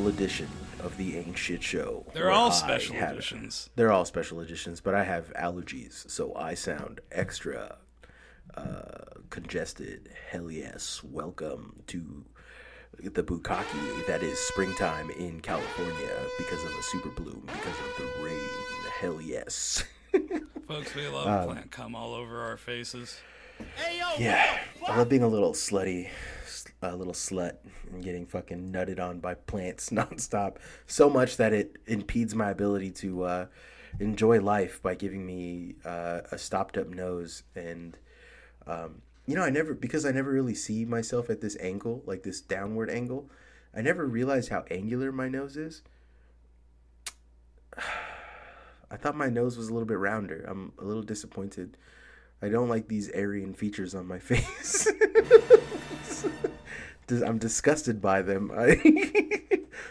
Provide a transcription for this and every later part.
special edition of the Ain't Shit Show. They're all special have- editions. They're all special editions, but I have allergies, so I sound extra uh, congested. Hell yes. Welcome to the Bukaki that is springtime in California because of a super bloom, because of the rain. Hell yes. Folks, we love Um, plant cum all over our faces. Yeah, I love being a little slutty, a little slut, and getting fucking nutted on by plants nonstop. So much that it impedes my ability to uh, enjoy life by giving me uh, a stopped up nose. And um, you know, I never because I never really see myself at this angle, like this downward angle. I never realized how angular my nose is. I thought my nose was a little bit rounder. I'm a little disappointed. I don't like these Aryan features on my face. I'm disgusted by them. I,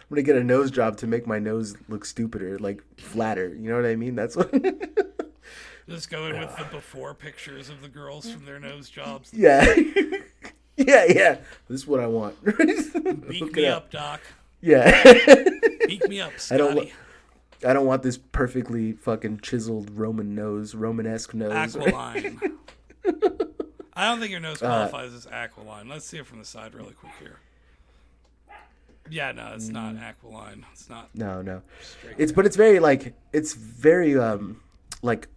I'm gonna get a nose job to make my nose look stupider, like flatter. You know what I mean? That's what. Just going with the ah. before pictures of the girls from their nose jobs. yeah, yeah, yeah. This is what I want. Beak me up, Doc. Yeah. Beak me up, I don't. Scotty. wa- I don't want this perfectly fucking chiseled Roman nose, Romanesque nose. Aquiline. I don't think your Uh, nose qualifies as aquiline. Let's see it from the side really quick here. Yeah, no, it's not Mm. aquiline. It's not No, no. It's but it's very like it's very um like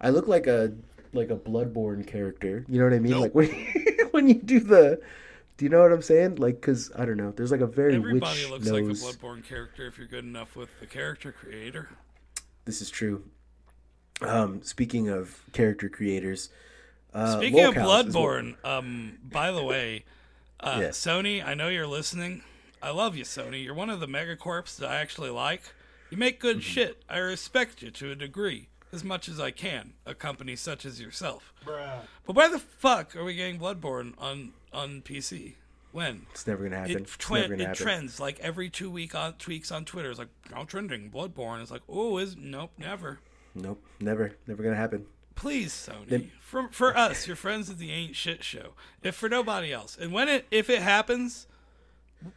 I look like a like a bloodborne character. You know what I mean? Like when when you do the do you know what I'm saying? Like cuz I don't know. There's like a very Everybody looks nose. like a bloodborne character if you're good enough with the character creator. This is true. Um speaking of character creators, uh Speaking of Lolcows is what- Bloodborne, um, by the way, uh, Yes. Sony, I know you're listening. I love you, Sony. You're one of the megacorps that I actually like. You make good Mm-hmm. shit. I respect you to a degree, as much as I can. A company such as yourself. But why the fuck are we getting Bloodborne on on PC? When? it's never going to happen. It, it's never going to it happen. trends like every two week on tweaks on Twitter. It's like now trending Bloodborne. It's like oh, is nope, never. Nope, never. Never going to happen. Please, Sony, for for us, your friends at the Ain't Shit Show, if for nobody else, and when it if it happens,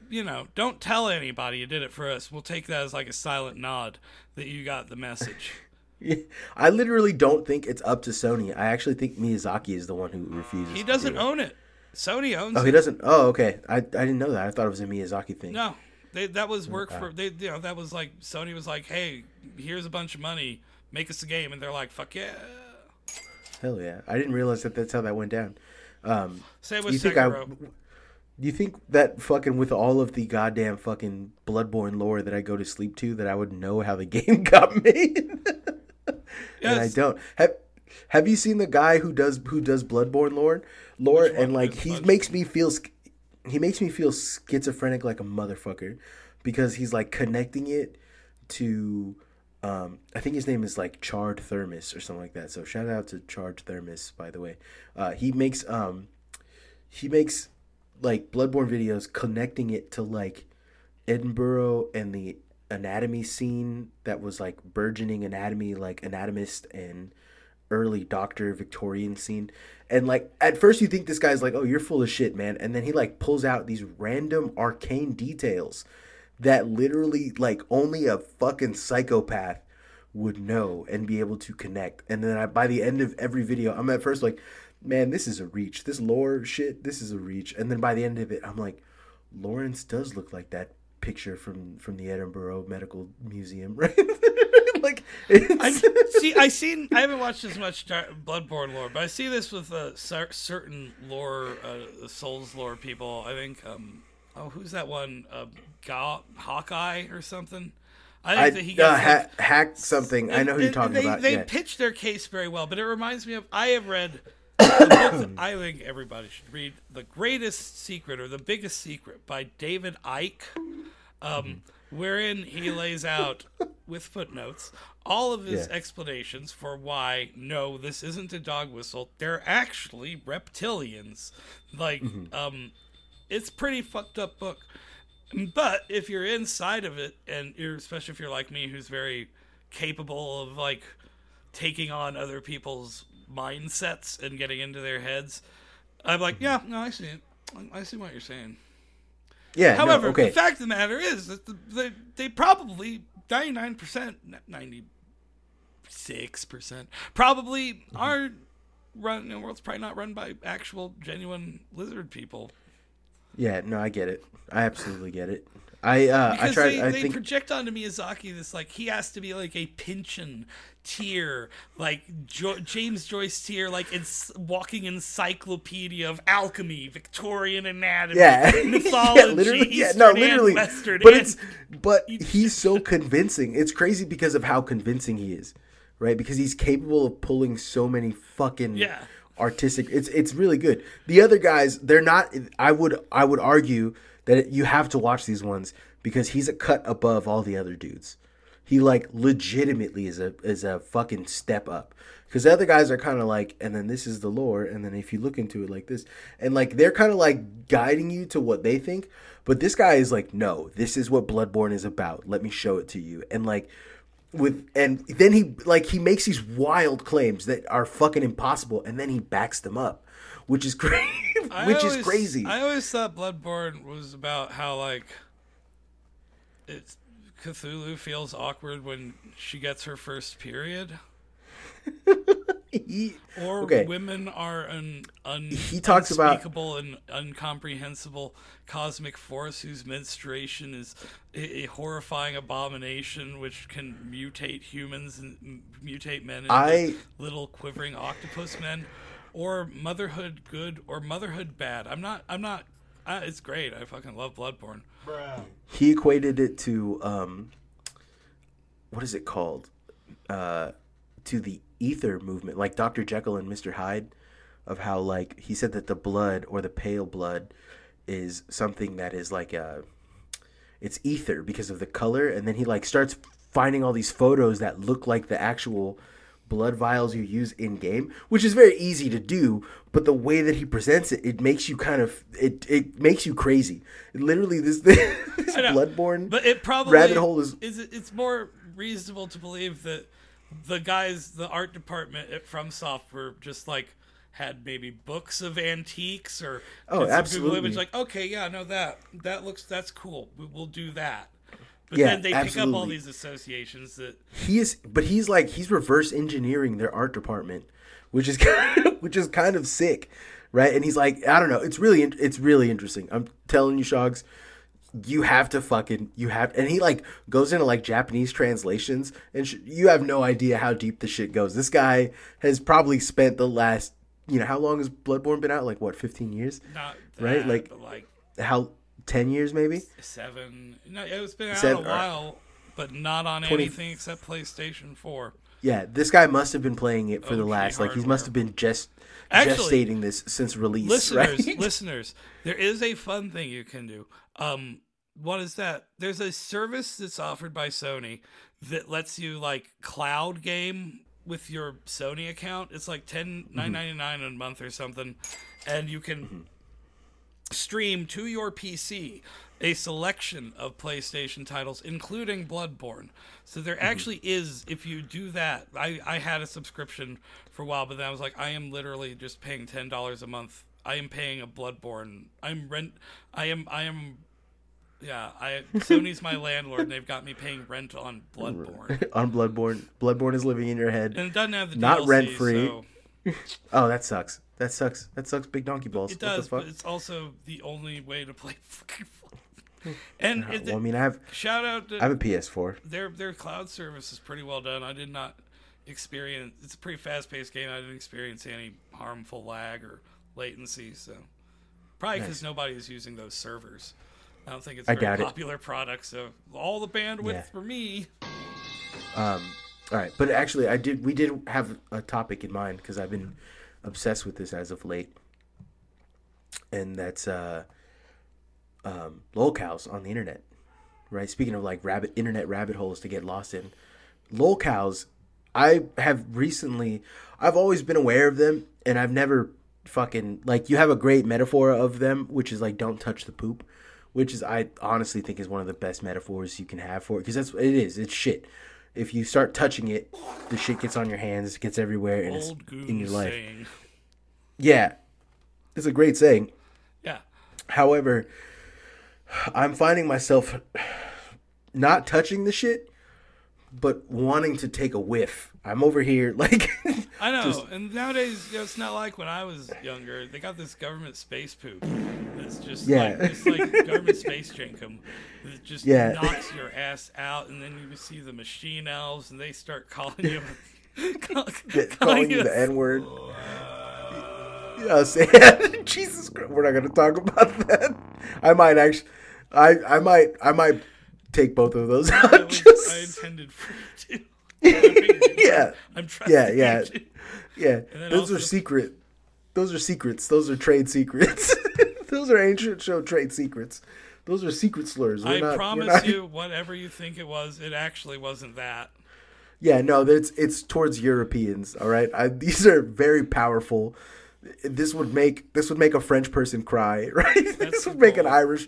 you know, don't tell anybody you did it for us. We'll take that as like a silent nod that you got the message. I literally don't think it's up to Sony. I actually think Miyazaki is the one who refuses. He doesn't do it. own it. Sony owns it. Oh, he it. doesn't. Oh, okay. I I didn't know that. I thought it was a Miyazaki thing. No, they, that was work for they. You know, that was like Sony was like, hey, here's a bunch of money, make us a game, and they're like, fuck yeah. Hell yeah! I didn't realize that that's how that went down. Um, Same with you think I? Sekiro. You think that fucking with all of the goddamn fucking Bloodborne lore that I go to sleep to, that I would know how the game got made? and I don't. Have Have you seen the guy who does who does Bloodborne lore? Lore and like he makes me feel he makes me feel schizophrenic like a motherfucker because he's like connecting it to um, I think his name is like Charred Thermos or something like that. So shout out to Charred Thermos, by the way. Uh, he makes um, he makes like Bloodborne videos connecting it to like Edinburgh and the anatomy scene that was like burgeoning anatomy, like anatomist and early doctor Victorian scene. And like at first you think this guy's like, oh, you're full of shit, man. And then he like pulls out these random arcane details that literally like only a fucking psychopath would know and be able to connect. And then I, by the end of every video, I'm at first like, man, this is a reach. This lore shit, this is a reach. And then by the end of it, I'm like, Lawrence does look like that picture from from the Edinburgh Medical Museum, right? like, I see. I seen. I haven't watched as much Bloodborne lore, but I see this with uh, certain lore, uh, Souls lore people. I think. Um, oh, who's that one? Uh, Ga- Hawkeye or something. I think I that he uh, ha- hacked something. I know who you're talking they, about. They yeah. pitch their case very well, but it reminds me of I have read. a book that I think everybody should read "The Greatest Secret" or "The Biggest Secret" by David Icke, um, wherein he lays out with footnotes all of his Yeah. explanations for why no, this isn't a dog whistle. They're actually reptilians. Like, um, it's pretty fucked up book. But if you're inside of it, and you're especially if you're like me, who's very capable of like taking on other people's mindsets and getting into their heads, I'm like, yeah, no, I see it. I- I see what you're saying. Yeah, no, However, okay. the fact of the matter is that the, they, they probably ninety nine percent, ninety six percent, probably Mm-hmm. aren't run. The world's probably not run by actual genuine lizard people. Yeah, no, I get it. I absolutely get it. I uh, I Because try. they, I they think project onto Miyazaki this like he has to be like a Pynchon tier, like jo- James Joyce tier, like it's walking encyclopedia of alchemy, Victorian anatomy, yeah, mythology, yeah, literally, yeah, no, and literally. Western, but it's but he's so convincing. It's crazy because of how convincing he is, right? Because he's capable of pulling so many fucking Yeah. Artistic. It's it's really good. The other guys, they're not. I would I would argue that you have to watch these ones because he's a cut above all the other dudes. He like legitimately is a is a fucking step up. Because the other guys are kind of like, and then this is the lore, and then if you look into it like this, and like they're kind of like guiding you to what they think. But this guy is like, no, this is what Bloodborne is about. Let me show it to you. And like, with and then he like he makes these wild claims that are fucking impossible, and then he backs them up, which is crazy. Which is crazy. I always thought Bloodborne was about how like it's Cthulhu feels awkward when she gets her first period, He- or Okay. women are an un, He talks about- unspeakable and incomprehensible cosmic force whose menstruation is a, a horrifying abomination which can mutate humans and m- mutate men into I- little quivering octopus men. Or motherhood good or motherhood bad. I'm not i'm not uh, it's great. I fucking love bloodborne. He equated it to um what is it called? Uh to the ether movement like dr jekyll and mr hyde of how like he said that the blood or the pale blood is something that is like a it's ether because of the color and then he like starts finding all these photos that look like the actual blood vials you use in game which is very easy to do but the way that he presents it it makes you kind of it it makes you crazy. Literally this this bloodborne but it probably rabbit hole is, is it's more reasonable to believe that the guys the art department at FromSoftware just like had maybe books of antiques or Oh, some Google absolutely. image like okay yeah no that that looks that's cool. We, we'll do that. But Yeah, then they pick up all these associations that he is but he's like he's reverse engineering their art department which is kind of, which is kind of sick right? And he's like i don't know it's really it's really interesting. I'm telling you shogs you have to fucking you have and he like goes into like japanese translations and sh- you have no idea how deep the shit goes. This guy has probably spent the last you know how long has bloodborne been out? Like what 15 years? Not Right, that, like- like how 10 years maybe? seven no it's been out Seven, a while but not on 20 anything except playstation 4 yeah this guy must have been playing it for the OG last like he must have been just Actually, gestating this since release listeners right? listeners there is a fun thing you can do. Um what is that there's a service that's offered by sony that lets you like cloud game with your sony account it's like 10 mm-hmm. 9.99 a month or something and you can mm-hmm. stream to your pc a selection of PlayStation titles, including Bloodborne. So there mm-hmm. actually is, if you do that, I, I had a subscription for a while, but then I was like, I am literally just paying ten dollars a month. I am paying a Bloodborne. I'm rent. I am. I am. Yeah. I Sony's my landlord, and they've got me paying rent on Bloodborne, on Bloodborne. Bloodborne is living in your head. and it doesn't have the Not DLC, rent-free. So Oh, that sucks. That sucks. That sucks. Big donkey balls. it does, but it's also the only way to play fucking. And it, well, I mean, I have shout out to I have a PS4. their their cloud service is pretty well done. I did not experience. It's a pretty fast paced game. I didn't experience any harmful lag or latency. So probably because Nice. nobody is using those servers. I don't think it's I a very doubt it. popular product. So all the bandwidth Yeah. for me. Um, all right, but actually, I did. We did have a topic in mind because I've been obsessed with this as of late, and that's uh, um, lolcows on the internet. Right. Speaking of like rabbit internet rabbit holes to get lost in, lolcows. I have recently. I've always been aware of them, and I've never fucking like. You have a great metaphor of them, which is like don't touch the poop. Which is, I honestly think, is one of the best metaphors you can have for it because that's what it is. It's shit if you start touching it, the shit gets on your hands, it gets everywhere, and Old it's in your life. saying. Yeah, it's a great saying. Yeah. However, I'm finding myself not touching the shit, but wanting to take a whiff. I'm over here like I know, just, and nowadays you know, it's not like when I was younger. They got this government space poop. It's just yeah, like, it's like government space jankum. It just yeah. knocks your ass out, and then you see the machine elves, and they start calling you, call, calling, calling you the N word. Yeah, say Jesus Christ, we're not going to talk about that. I might actually, I I might I might take both of those out. just... I intended for you to. yeah. I'm trying. Yeah, yeah, yeah. Those also... are secret. Those are secrets. Those are trade secrets. Those are ancient show trade secrets. Those are secret slurs. We're I not, promise not... you, whatever you think it was, it actually wasn't that. Yeah, no, it's it's towards Europeans. All right, I, these are very powerful. This would make this would make a French person cry, right? That's this would make an Irish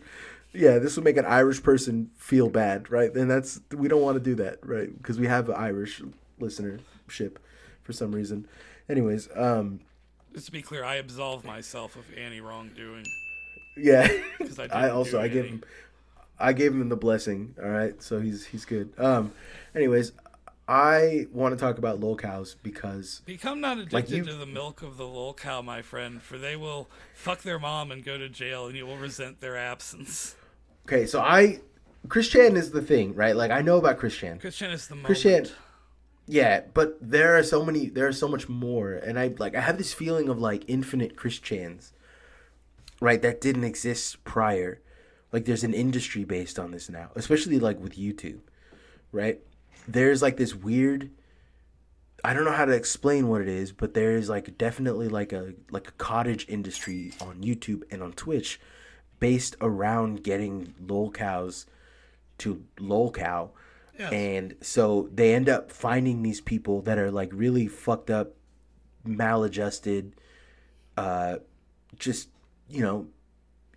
yeah, this would make an Irish person feel bad, right? And that's we don't want to do that, right? Because we have an Irish listenership for some reason. Anyways, um just to be clear, I absolve myself of any wrongdoing. Yeah, I, I, also I gave him I gave him the blessing. All right, so he's he's good. Um, anyways, I want to talk about lolcows because become not addicted like you, to the milk of the lolcow, my friend, for they will fuck their mom and go to jail, and you will resent their absence. Okay, so I Chris Chan is the thing, right? Like I know about Chris Chan. Chris Chan is the moment. Chris Chan. Yeah, but there are so many. There are so much more, and I like. I have this feeling of like infinite Chris Chans, right? That didn't exist prior. Like there's an industry based on this now, especially like with YouTube, right? there's like this weird I don't know how to explain what it is, but there is like definitely like a like a cottage industry on YouTube and on Twitch based around getting lol cows to lolcow. Yes. And so they end up finding these people that are like really fucked up, maladjusted, uh just, you know,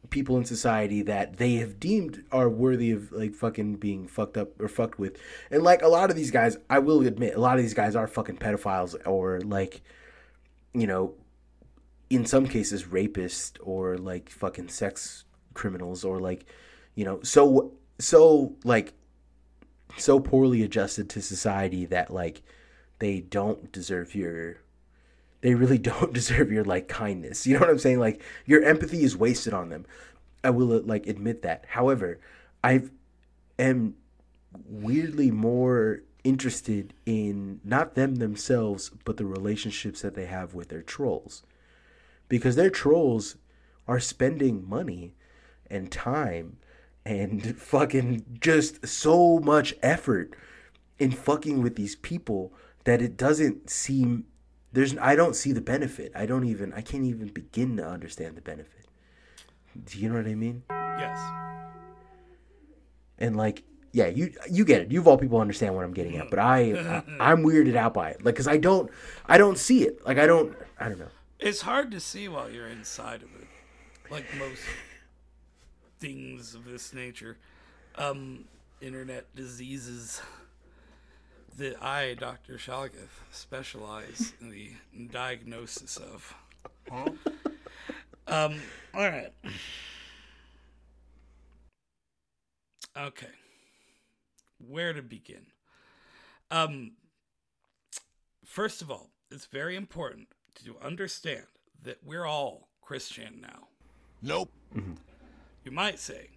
people in society that they have deemed are worthy of like fucking being fucked up or fucked with. And like a lot of these guys, I will admit, a lot of these guys are fucking pedophiles or like, you know, in some cases rapists or like fucking sex criminals or like, you know, so so like so poorly adjusted to society that like they don't deserve your they really don't deserve your like kindness. You know what I'm saying? Like your empathy is wasted on them. I will like admit that. However, I am weirdly more interested in not them themselves, but the relationships that they have with their trolls. Because their trolls are spending money and time and fucking just so much effort in fucking with these people that it doesn't seem there's I don't see the benefit. I don't even I can't even begin to understand the benefit. Do you know what I mean? Yes. And like yeah, you you get it. You of all people understand what I'm getting at, but I, I am weirded out by it. Like cuz I don't I don't see it. Like I don't I don't know. It's hard to see while you're inside of it. Like most things of this nature. Um internet diseases that I, Dr. Shalgath, specialize in the diagnosis of. Huh? Um, all right. Okay. Where to begin? Um, first of all, it's very important to understand that we're all Christian now. Nope. Mm-hmm. You might say,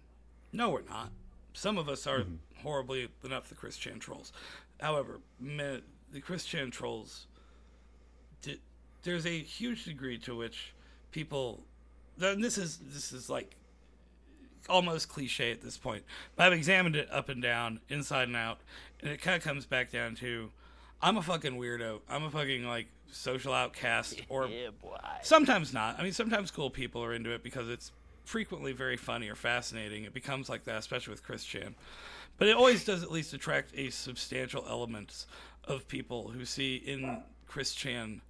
no, we're not. Some of us are mm-hmm. horribly enough the Christian trolls. However, the Christian trolls, there's a huge degree to which people, and this is this is like almost cliche at this point, but I've examined it up and down, inside and out, and it kind of comes back down to, I'm a fucking weirdo. I'm a fucking like social outcast, or yeah, sometimes not. I mean, sometimes cool people are into it because it's frequently very funny or fascinating. It becomes like that, especially with Chris Chan. But it always does at least attract a substantial element of people who see in Chris Chan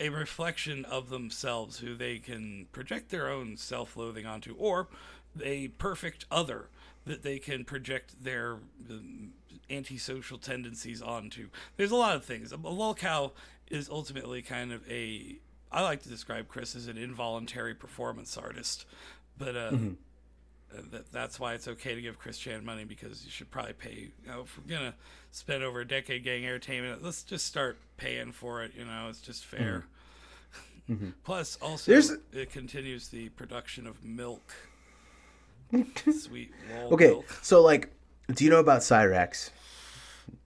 a reflection of themselves who they can project their own self loathing onto, or a perfect other that they can project their um, antisocial tendencies onto. There's a lot of things. A lolcow is ultimately kind of a. I like to describe Chris as an involuntary performance artist, but uh, mm-hmm that, that's why it's okay to give Chris Chan money because you should probably pay. You know, if we're gonna spend over a decade getting entertainment, let's just start paying for it. You know, it's just fair. Mm-hmm. Plus, also, There's... it continues the production of milk. Sweet. okay, milk. so like, do you know about Cyrax?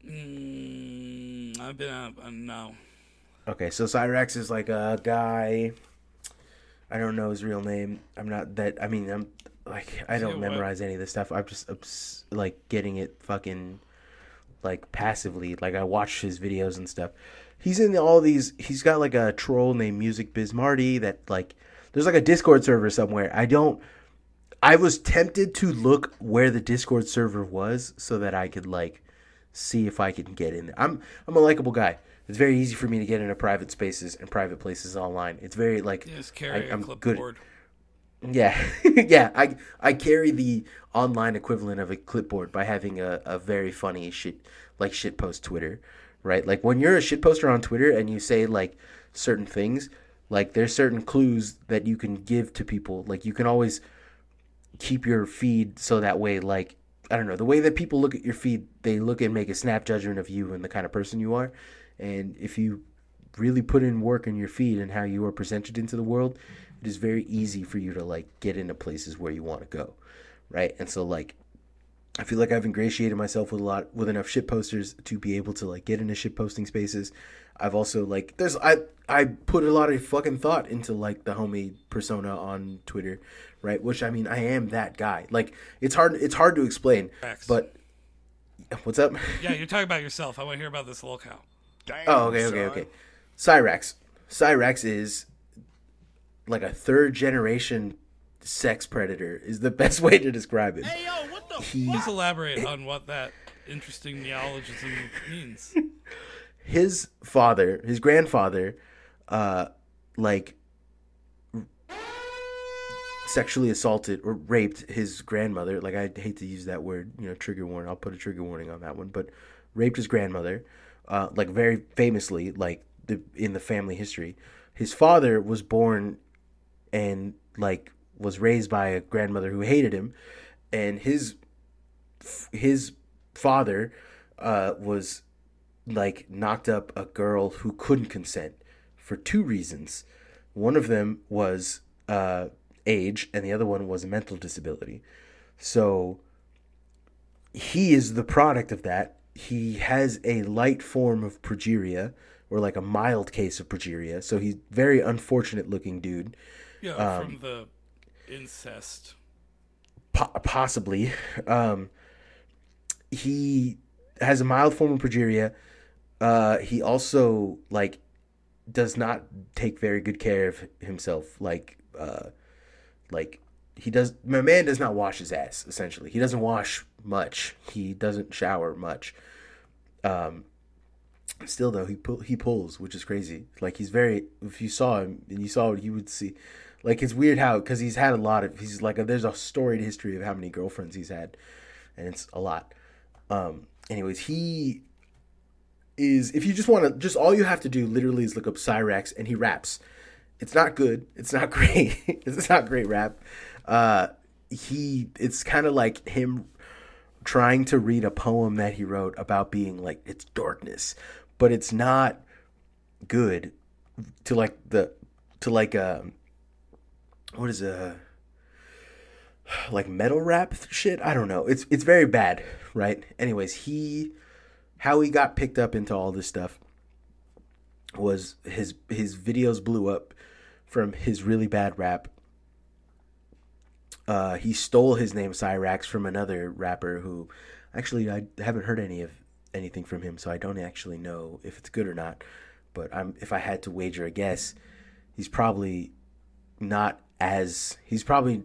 Mm, I've been uh, uh, no. Okay, so Cyrax is like a guy. I don't know his real name. I'm not that. I mean, I'm like I don't memorize what? any of this stuff. I'm just obs- like getting it fucking like passively. Like I watch his videos and stuff. He's in all these. He's got like a troll named Music Biz Marty that like. There's like a Discord server somewhere. I don't. I was tempted to look where the Discord server was so that I could like see if I can get in there. I'm I'm a likable guy. It's very easy for me to get into private spaces and private places online. It's very like yes, carry I, am good. Yeah, yeah. I I carry the online equivalent of a clipboard by having a, a very funny shit like shit post Twitter, right? Like when you're a shit poster on Twitter and you say like certain things, like there's certain clues that you can give to people. Like you can always keep your feed so that way like I don't know, the way that people look at your feed, they look and make a snap judgment of you and the kind of person you are. And if you really put in work in your feed and how you are presented into the world, it is very easy for you to like get into places where you want to go. Right. And so like I feel like I've ingratiated myself with a lot with enough shit posters to be able to like get into shit posting spaces. I've also like there's I I put a lot of fucking thought into like the homie persona on Twitter, right? Which I mean I am that guy. Like it's hard it's hard to explain, but what's up? Yeah, you're talking about yourself. I want to hear about this lolcow. Damn, oh, okay, okay, son. okay. Cyrax. Cyrax is like a third generation sex predator is the best way to describe it. Hey yo, what the he, Please elaborate on what that interesting neologism means. His father, his grandfather, uh, like sexually assaulted or raped his grandmother. Like I hate to use that word, you know, trigger warning. I'll put a trigger warning on that one, but raped his grandmother uh, like very famously, like the in the family history. His father was born and like was raised by a grandmother who hated him, and his his father uh, was like knocked up a girl who couldn't consent for two reasons. One of them was uh, age, and the other one was a mental disability. So he is the product of that, he has a light form of progeria or like a mild case of progeria. So he's very unfortunate looking dude. Yeah, um, from the incest. Po- possibly. Um, he has a mild form of progeria. Uh, he also like does not take very good care of himself. Like, uh, like he does. My man does not wash his ass. Essentially, he doesn't wash much. He doesn't shower much. Um, still though, he pull, he pulls, which is crazy. Like he's very. If you saw him and you saw what you would see. Like it's weird how because he's had a lot of. He's like a, there's a storied history of how many girlfriends he's had, and it's a lot. Um. Anyways, he is. If you just want to, just all you have to do literally is look up Cyrax, and he raps. It's not good. It's not great. it's not great rap. Uh, he. It's kind of like him trying to read a poem that he wrote about being like it's darkness, but it's not good to like the to like um, what is a like metal rap shit. I don't know. It's it's very bad, right? Anyways, he how he got picked up into all this stuff was his his videos blew up from his really bad rap uh, he stole his name Cyrax from another rapper who actually I haven't heard any of anything from him, so I don't actually know if it's good or not. But I'm if I had to wager a guess, he's probably not as he's probably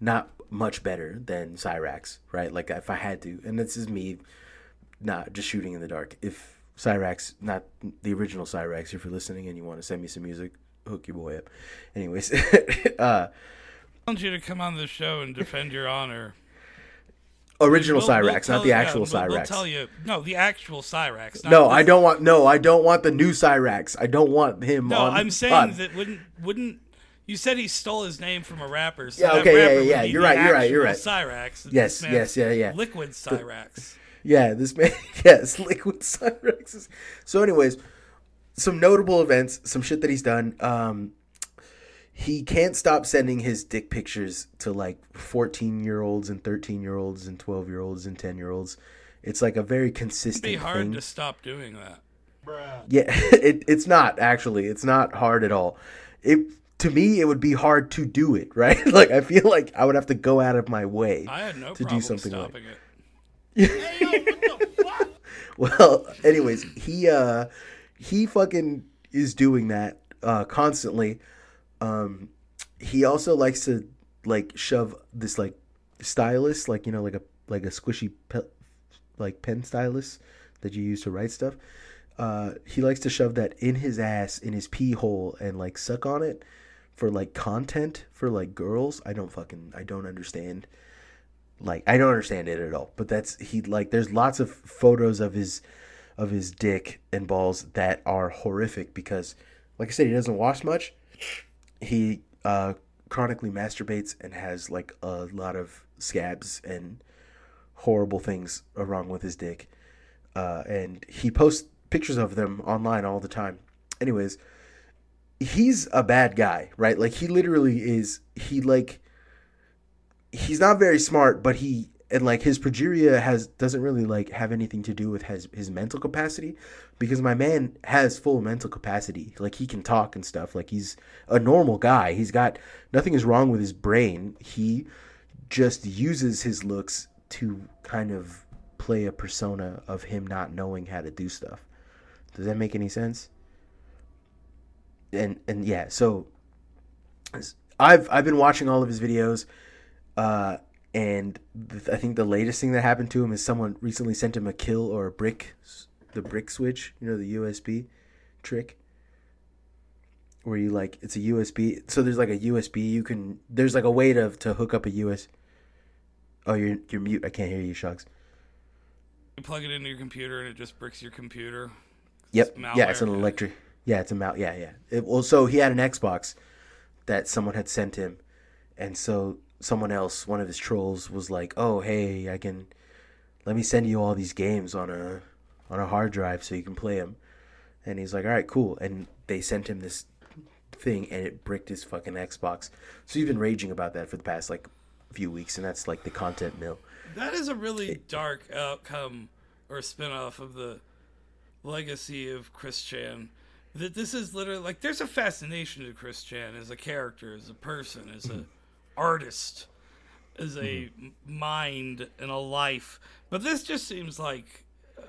not much better than Cyrax, right? Like if I had to, and this is me not just shooting in the dark. If Cyrax, not the original Cyrax, if you're listening and you want to send me some music, hook your boy up. Anyways, uh, I want you to come on the show and defend your honor. Original we'll, Cyrax, we'll not the actual yeah, Cyrax. We'll tell you, no, the actual Cyrax. No, this. I don't want. No, I don't want the new Cyrax. I don't want him. No, I'm saying pod. that wouldn't wouldn't You said he stole his name from a rapper. So Yeah, okay, yeah, rapper yeah, would yeah, you're right, you're right, you're right. Cyrax. and Yes, this yes, yeah, yeah. Liquid Cyrax. Yeah, this man. Yes, liquid Cyraxes. So, anyways, some notable events, some shit that he's done. Um, he can't stop sending his dick pictures to like fourteen year olds and thirteen year olds and twelve year olds and ten year olds. It's like a very consistent It'd be hard thing. to stop doing that. Yeah, it, it's not actually. It's not hard at all. It to me, it would be hard to do it. Right? like I feel like I would have to go out of my way. I had no To do something like- it. Well, anyways, he uh he fucking is doing that uh constantly. Um he also likes to like shove this like stylus, like you know, like a like a squishy pe- like pen stylus that you use to write stuff. Uh he likes to shove that in his ass in his pee hole and like suck on it for like content for like girls. I don't fucking I don't understand like I don't understand it at all. But that's he like there's lots of photos of his of his dick and balls that are horrific because like I said he doesn't wash much. He uh chronically masturbates and has like a lot of scabs and horrible things wrong with his dick. Uh and he posts pictures of them online all the time. Anyways, he's a bad guy, right? Like he literally is he like he's not very smart, but he and like his progeria has doesn't really like have anything to do with his his mental capacity because my man has full mental capacity. Like he can talk and stuff. Like he's a normal guy. He's got nothing is wrong with his brain. He just uses his looks to kind of play a persona of him not knowing how to do stuff. Does that make any sense? And and yeah, so I've I've been watching all of his videos. Uh, and th- I think the latest thing that happened to him is someone recently sent him a kill or a brick, the brick switch, you know, the USB trick, where you like it's a USB. So there's like a USB you can. There's like a way to to hook up a US. Oh, you're you're mute. I can't hear you, Shucks. You plug it into your computer and it just bricks your computer. Yep. Yeah, it's an electric. Yeah, it's a mount. Yeah, yeah. It, well, so he had an Xbox that someone had sent him, and so someone else, one of his trolls, was like, "Oh, hey, I can let me send you all these games on a on a hard drive so you can play them." And he's like, "All right, cool." And they sent him this thing, and it bricked his fucking Xbox. So he's been raging about that for the past like few weeks, and that's like the content mill. That is a really dark outcome or spin-off of the legacy of Chris Chan. That this is literally like there's a fascination to Chris Chan as a character, as a person, as an artist, as a m- mind and a life. But this just seems like uh,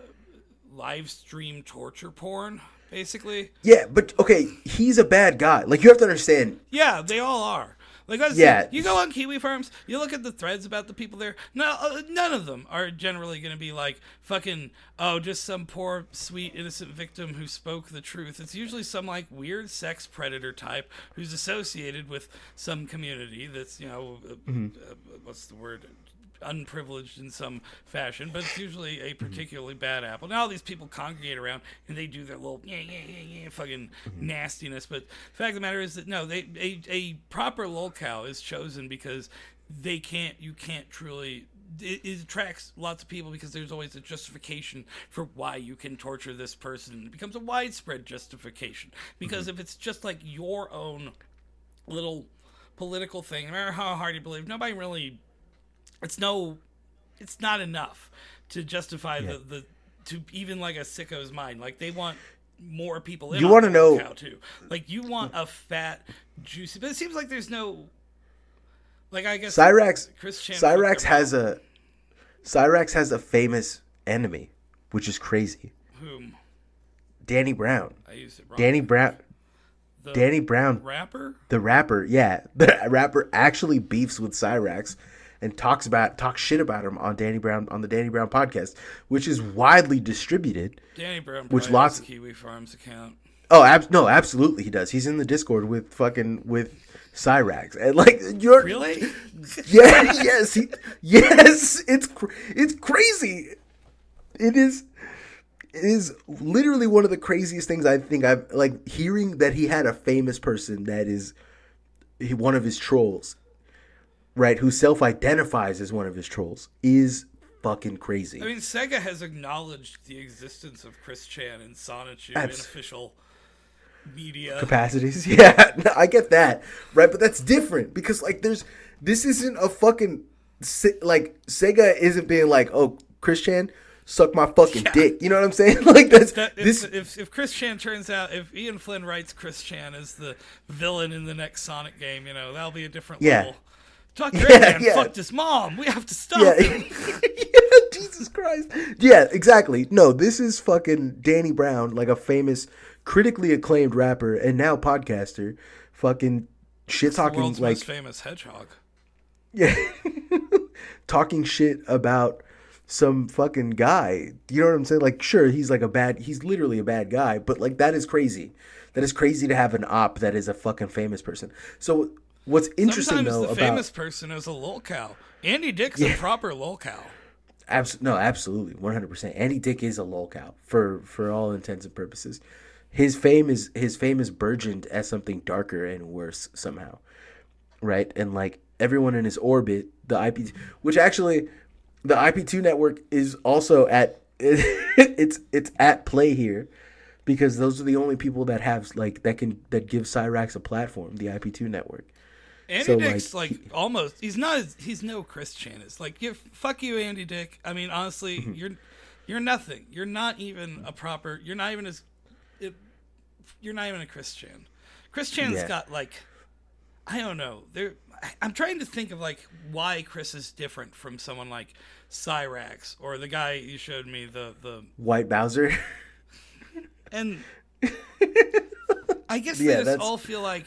live stream torture porn, basically. Yeah, but okay, he's a bad guy. Like you have to understand. Yeah, they all are. Like that's Yeah. you go on Kiwi Farms, you look at the threads about the people there. No, uh, none of them are generally going to be like fucking oh, just some poor sweet innocent victim who spoke the truth. It's usually some like weird sex predator type who's associated with some community that's you know uh, uh, what's the word unprivileged in some fashion, but it's usually a mm-hmm. particularly bad apple. Now all these people congregate around and they do their little yeah yeah yeah yeah fucking mm-hmm. nastiness. But the fact of the matter is that no, they a, a proper lolcow is chosen because they can't you can't truly it, it attracts lots of people because there's always a justification for why you can torture this person. It becomes a widespread justification because mm-hmm. if it's just like your own little political thing, no matter how hard you believe, nobody really it's no it's not enough to justify the, the to even like a sicko's mind. Like they want more people in You wanna know- cow too. Like you want a fat juicy but it seems like there's no like i guess Cyrax Chris Chan Cyrax has a Cyrax has a famous enemy, which is crazy. whom? Danny Brown. i used it wrong. Danny Brown the Danny Brown rapper? the rapper, yeah, the rapper actually beefs with Cyrax and talks about talks shit about him on Danny Brown on the Danny Brown podcast, which is widely distributed. danny brown Which lots- kiwi farms account Oh, ab- no, absolutely he does. He's in the Discord with fucking with Cyrax, and like you're really yeah, yes, he, yes, it's cr- it's crazy. It is it is literally one of the craziest things I think I've like hearing that he had a famous person that is he- one of his trolls, right, who self-identifies as one of his trolls, is fucking crazy. I mean, Sega has acknowledged the existence of Chris Chan and Sonichu in Abs- official media. capacities. Yeah, no, I get that, right? But that's different because like there's this isn't a fucking like Sega isn't being like, oh, Chris Chan, suck my fucking Yeah. dick. You know what I'm saying? like that's That, if, this. if if Chris Chan turns out, if Ian Flynn writes Chris Chan as the villain in the next Sonic game, you know that'll be a different Yeah. level. Chris Yeah, yeah. fucked his mom. We have to stop Yeah. him. yeah, Jesus Christ. Yeah, exactly. No, this is fucking Danny Brown, like a famous, critically acclaimed rapper and now podcaster, fucking shit talking like famous hedgehog. Yeah. Talking shit about some fucking guy. You know what I'm saying? Like, sure, he's like a bad, he's literally a bad guy, but like, that is crazy. That is crazy to have an op that is a fucking famous person. So, what's interesting Sometimes though the about. famous person is a lol cow. Andy Dick's a proper lol cow. Abs- no, absolutely, one hundred percent. Andy Dick is a lolcow for for all intents and purposes. His fame is his fame is burgeoned as something darker and worse somehow, right? And like everyone in his orbit, the IP, which actually, the IP two network is also at it's it's at play here, because those are the only people that have like that can that give Cyrax a platform. The IP two network. Andy So, Dick's like, like, almost. He's not. as- He's no Chris Chan. It's like, you, fuck you, Andy Dick. I mean, honestly, Mm-hmm. you're you're nothing. You're not even a proper. You're not even as. It, you're not even a Chris Chan. Chris Chan's Yeah. got like, I don't know. There. I'm trying to think of like why Chris is different from someone like Cyrax or the guy you showed me the the White Bowser. and I guess Yeah, they just that's- all feel like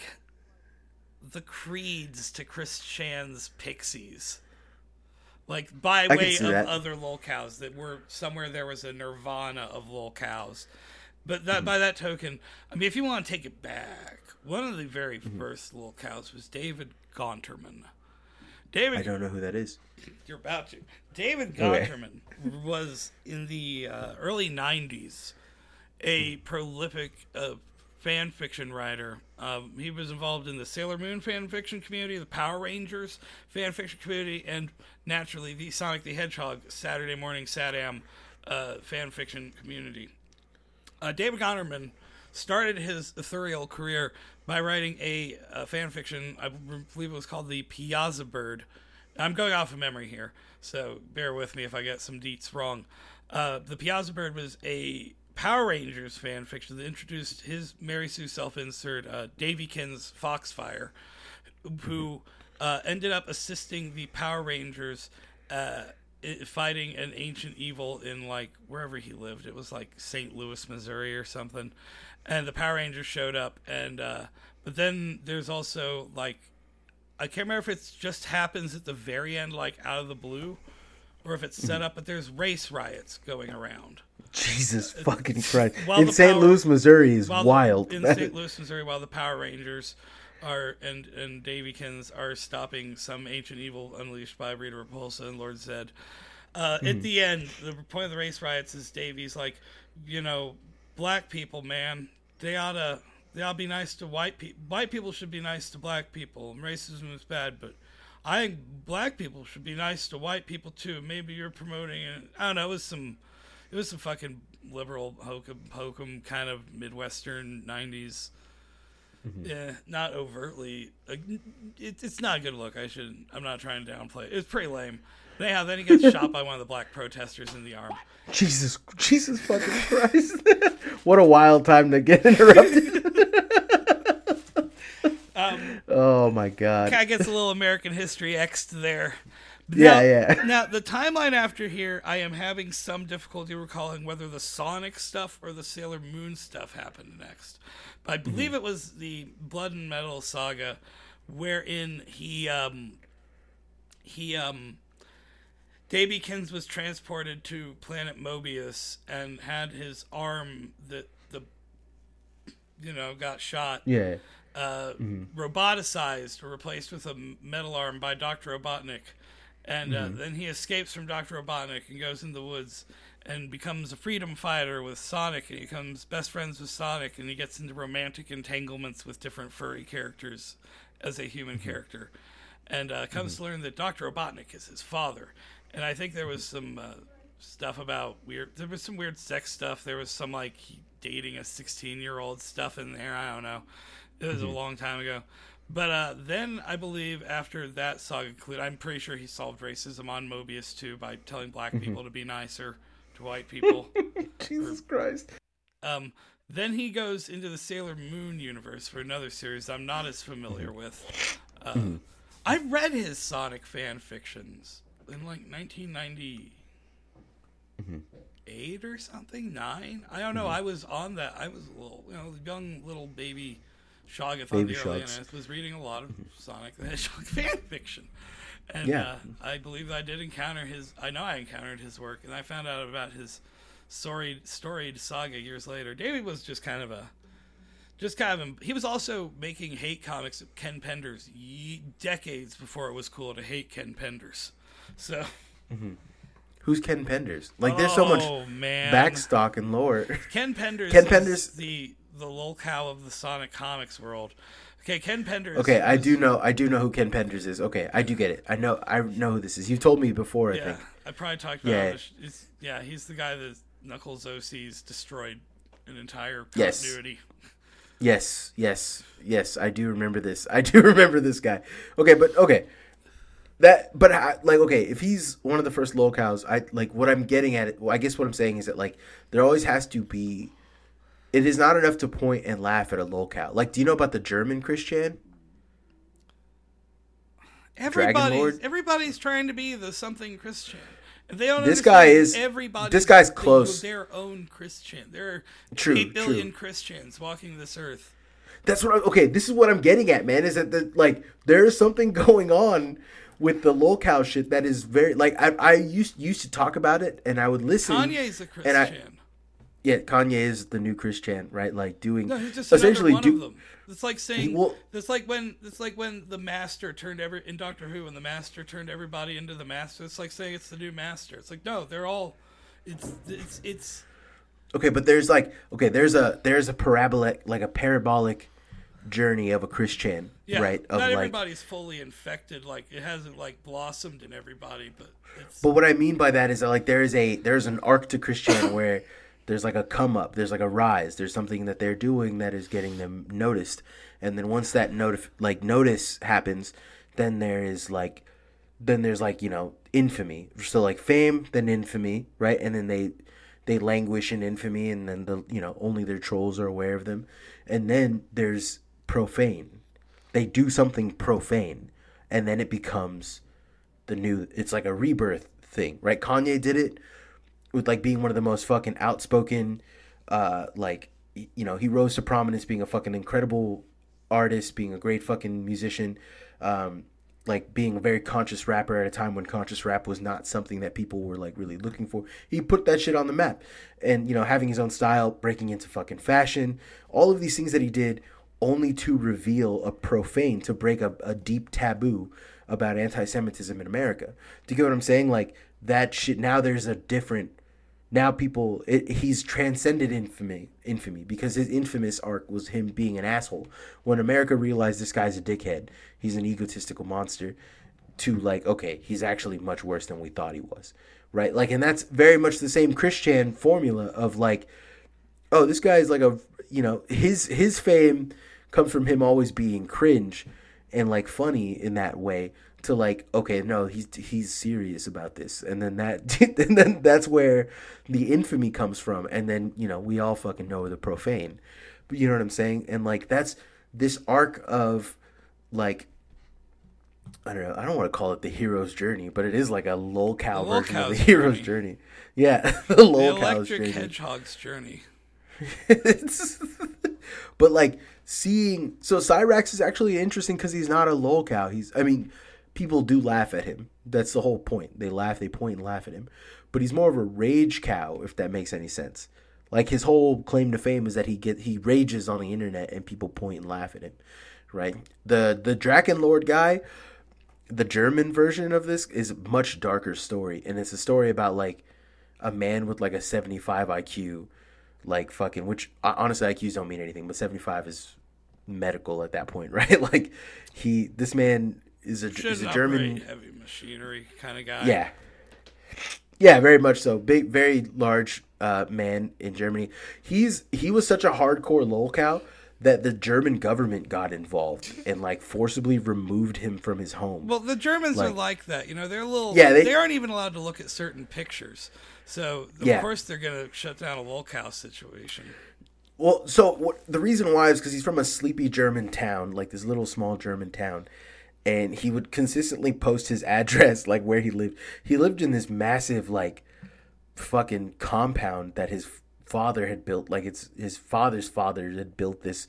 the creeds to Chris Chan's Pixies. Like by can way of that. other lolcows that were somewhere there was a nirvana of lolcows. But Mm-hmm. by that token, I mean if you want to take it back, one of the very Mm-hmm. first lolcows was David Gonterman. David I don't know who that is. you're about to. David Okay. Gonterman was in the uh, early '90s a prolific uh, fan fiction writer. Um, he was involved in the Sailor Moon fan fiction community, the Power Rangers fan fiction community, and naturally the Sonic the Hedgehog Saturday morning SatAM uh, fan fiction community. Uh, David Gonterman started his ethereal career by writing a, uh fan fiction. I believe it was called the Piasa Bird. I'm going off of memory here, so bear with me if I get some deets wrong. Uh, the Piasa Bird was a Power Rangers fan fiction that introduced his Mary Sue self-insert uh, Davykins Foxfire, who uh, ended up assisting the Power Rangers uh, fighting an ancient evil in like wherever he lived. It was like St. Louis, Missouri, or something. And the Power Rangers showed up, and uh, but then there's also like I can't remember if it just happens at the very end, like out of the blue, or if it's set up. But there's race riots going around. Jesus fucking Christ! In St. power- Louis, Missouri is While the- wild. in St. Louis, Missouri, while the Power Rangers are and and Davykins are stopping some ancient evil unleashed by Rita Repulsa and Lord Zed. Uh, Hmm. At the end, the point of the race riots is Davy's like, you know, black people, man, they oughta they ought to be nice to white people. White people should be nice to black people. And racism is bad, but I think black people should be nice to white people too. Maybe you're promoting it. I don't know. It was some it was some fucking liberal hokum hokum kind of midwestern '90s. Mm-hmm. Yeah, not overtly. Like, it, it's not a good look. I should. I'm not trying to downplay. it. It's pretty lame. But anyhow, then he gets shot by one of the black protesters in the arm. Jesus, Jesus fucking Christ! what a wild time to get interrupted. Um, oh my God! Kind of gets a little American history X there. Yeah, Now- yeah. Now the timeline after here, I am having some difficulty recalling whether the Sonic stuff or the Sailor Moon stuff happened next. But I Mm-hmm. believe it was the Blood and Metal saga, wherein he um he um Davykins was transported to planet Mobius and had his arm that the you know got shot Yeah, uh, roboticized or replaced with a metal arm by Dr. Robotnik. And uh, then he escapes from Dr. Robotnik and goes in the woods and becomes a freedom fighter with Sonic, and he becomes best friends with Sonic, and he gets into romantic entanglements with different furry characters as a human mm-hmm. character, and uh, comes mm-hmm. to learn that Doctor Robotnik is his father. And I think there was some uh, stuff about weird. There was some weird sex stuff. There was some like dating a sixteen-year-old stuff in there. I don't know. It was mm-hmm. a long time ago. But uh, then I believe after that saga concluded, I'm pretty sure he solved racism on Mobius too by telling black mm-hmm. people to be nicer to white people. Jesus or, Christ. Um, then he goes into the Sailor Moon universe for another series I'm not as familiar mm-hmm. with. Uh, mm-hmm. I read his Sonic fan fictions in like 1998 mm-hmm. or something, nine. I don't know. Mm-hmm. I was on that. I was a little, you know, young little baby Shoggoth on the early. Was reading a lot of. Sonic the Hedgehog fan fiction. And yeah. uh, I believe I did encounter his. I know I encountered his work, and I found out about his storied, storied saga years later. David was just kind of a, just kind of. A, he was also making hate comics. Of Ken Penders ye, decades before it was cool to hate Ken Penders. So. Mm-hmm. Who's Ken Penders? Like, there's so much oh, man. backstock and lore. Ken Penders. Ken Penders, the the lolcow of the Sonic Comics world. Okay, Ken Penders. Okay, I do know. I do know who Ken Penders is. Okay, I do get it. I know. I know who this is. You've told me before. I yeah, think. I probably talked about. Yeah, it. yeah. He's the guy that Knuckles OCs destroyed an entire continuity. Yes. yes, yes, yes. I do remember this. I do remember this guy. Okay, but okay. That, but like, okay, if he's one of the first lolcows, I like what I'm getting at. It. Well, I guess what I'm saying is that like there always has to be it is not enough to point and laugh at a lolcow. Like, do you know about the German Chris Chan? Everybody's everybody's trying to be the something Chris Chan. They don't this guy is everybody. This guy's close. Their own Chris Chan. There are true, eight billion true. Chris Chans walking this earth. That's what. I, okay, this is what I'm getting at, man. Is that the, like there is something going on with the lolcow shit that is very like I, I used used to talk about it and I would listen. Kanye's a Chris Chan. Yeah, Kanye is the new Chris Chan, right? Like doing no, he's just essentially one do, of them. It's like saying well, it's like when it's like when the Master turned every in Doctor Who when the Master turned everybody into the Master. It's like saying it's the new Master. It's like no, they're all. It's it's it's. Okay, but there's like okay, there's a there's a parabolic like a parabolic journey of a Chris Chan, yeah, right? Of not like, everybody's fully infected. Like it hasn't like blossomed in everybody, but. But what I mean by that is that like there is a there's an arc to Chris Chan where there's like a come up there's like a rise there's something that they're doing that is getting them noticed. And then once that notif- like notice happens then there is like then there's like you know infamy. So like fame then infamy right? And then they they languish in infamy and then the you know only their trolls are aware of them. And then there's profane. They do something profane and then it becomes the new it's like a rebirth thing right? Kanye did it with like being one of the most fucking outspoken uh like you know he rose to prominence being a fucking incredible artist being a great fucking musician um like being a very conscious rapper at a time when conscious rap was not something that people were like really looking for. He put that shit on the map. And you know having his own style breaking into fucking fashion all of these things that he did only to reveal a profane to break a, a deep taboo about anti-semitism in america. Do you get what i'm saying? Like that shit now there's a different now people it, he's transcended infamy infamy because his infamous arc was him being an asshole. When america realized this guy's a dickhead he's an egotistical monster to like okay he's actually much worse than we thought he was right? Like and that's very much the same Chris Chan formula of like oh this guy's like a you know his his fame comes from him always being cringe and like funny in that way to like okay no he's he's serious about this and then that and then that's where the infamy comes from and then you know we all fucking know the profane but you know what i'm saying and like that's this arc of like I don't know. I don't want to call it the hero's journey, but it is like a lolcow version of the hero's journey. Yeah, the lolcow's the electric hedgehog's journey. but like seeing so Cyrax is actually interesting because he's not a lolcow. He's I mean people do laugh at him. That's the whole point. They laugh, they point and laugh at him. But he's more of a rage cow, if that makes any sense. Like his whole claim to fame is that he get he rages on the internet and people point and laugh at him. Right? The the Drachenlord guy, the German version of this is a much darker story. And it's a story about like a man with like a 75 IQ, like fucking, which honestly IQs don't mean anything, but 75 is medical at that point, right? like he, this man is a, is a German heavy machinery kind of guy. Yeah, yeah, very much so. Big, very large uh, man in Germany. He's he was such a hardcore lolcow that the German government got involved and like forcibly removed him from his home. Well, the Germans like, are like that. You know, they're a little. Yeah, they, they, aren't even allowed to look at certain pictures. So of yeah. course they're going to shut down a lolcow situation. Well, so what, the reason why is because he's from a sleepy German town, like this little small German town, and he would consistently post his address, like where he lived. He lived in this massive, like, fucking compound that his father had built. Like, it's his father's father had built this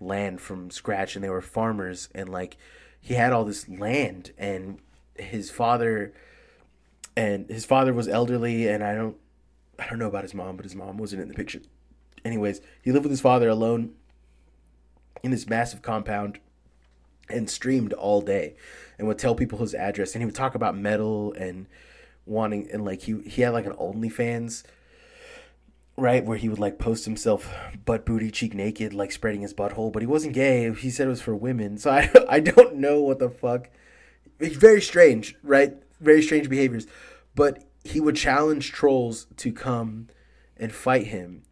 land from scratch, and they were farmers, and like, he had all this land, and his father, and his father was elderly, and I don't, I don't know about his mom, but his mom wasn't in the picture. Anyways, he lived with his father alone in this massive compound and streamed all day and would tell people his address. And he would talk about metal and wanting and like he he had like an OnlyFans right where he would like post himself butt booty cheek naked like spreading his butthole. But he wasn't gay. He said it was for women. So I I don't know what the fuck. It's very strange right? Very strange behaviors. But he would challenge trolls to come and fight him.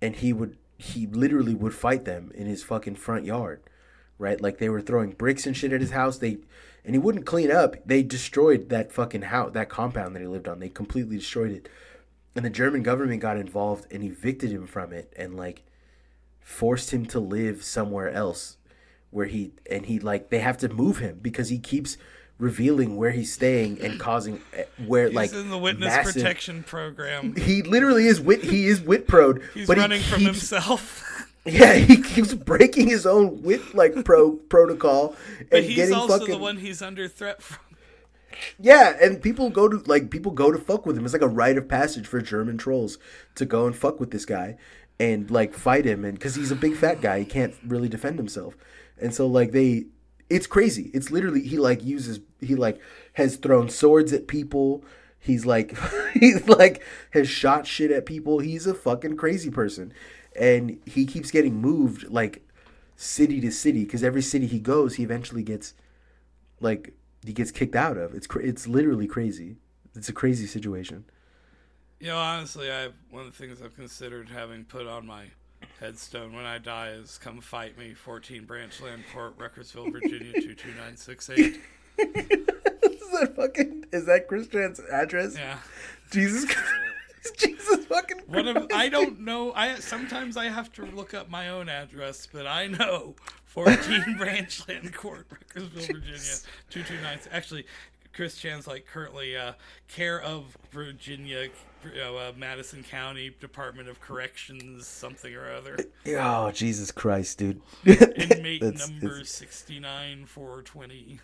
And he would he literally would fight them in his fucking front yard right? Like they were throwing bricks and shit at his house. They and he wouldn't clean up. They destroyed that fucking house, that compound that he lived on. They completely destroyed it. And the German government got involved and evicted him from it and like forced him to live somewhere else where he and he like they have to move him because he keeps revealing where he's staying and causing eh, where he's like in the witness massive, protection program. He literally is wit. He is wit prode. He's running he from himself. Yeah, he keeps breaking his own wit like pro protocol and but he's getting also fucking. the one he's under threat from. Yeah, and people go to like people go to fuck with him. It's like a rite of passage for German trolls to go and fuck with this guy and like fight him, and because he's a big fat guy, he can't really defend himself, and so like they, it's crazy. It's literally he like uses he like has thrown swords at people. He's like he's like has shot shit at people. He's a fucking crazy person and he keeps getting moved like city to city because every city he goes, he eventually gets like he gets kicked out of. It's cra- it's literally crazy. It's a crazy situation. You know, honestly, I one of the things I've considered having put on my headstone when I die is "Come fight me, 14 Branchland Court, Ruckersville, Virginia 22968." is that fucking? Is that Chris Chan's address? Yeah. Jesus. Jesus fucking. One of I don't know. I sometimes I have to look up my own address, but I know 14 Branchland Court, Ruckersville, Virginia 229. Actually, Chris Chan's like currently uh, care of Virginia, you know, uh, Madison County Department of Corrections, something or other. Oh Jesus Christ, dude! Inmate number sixty nine four twenty.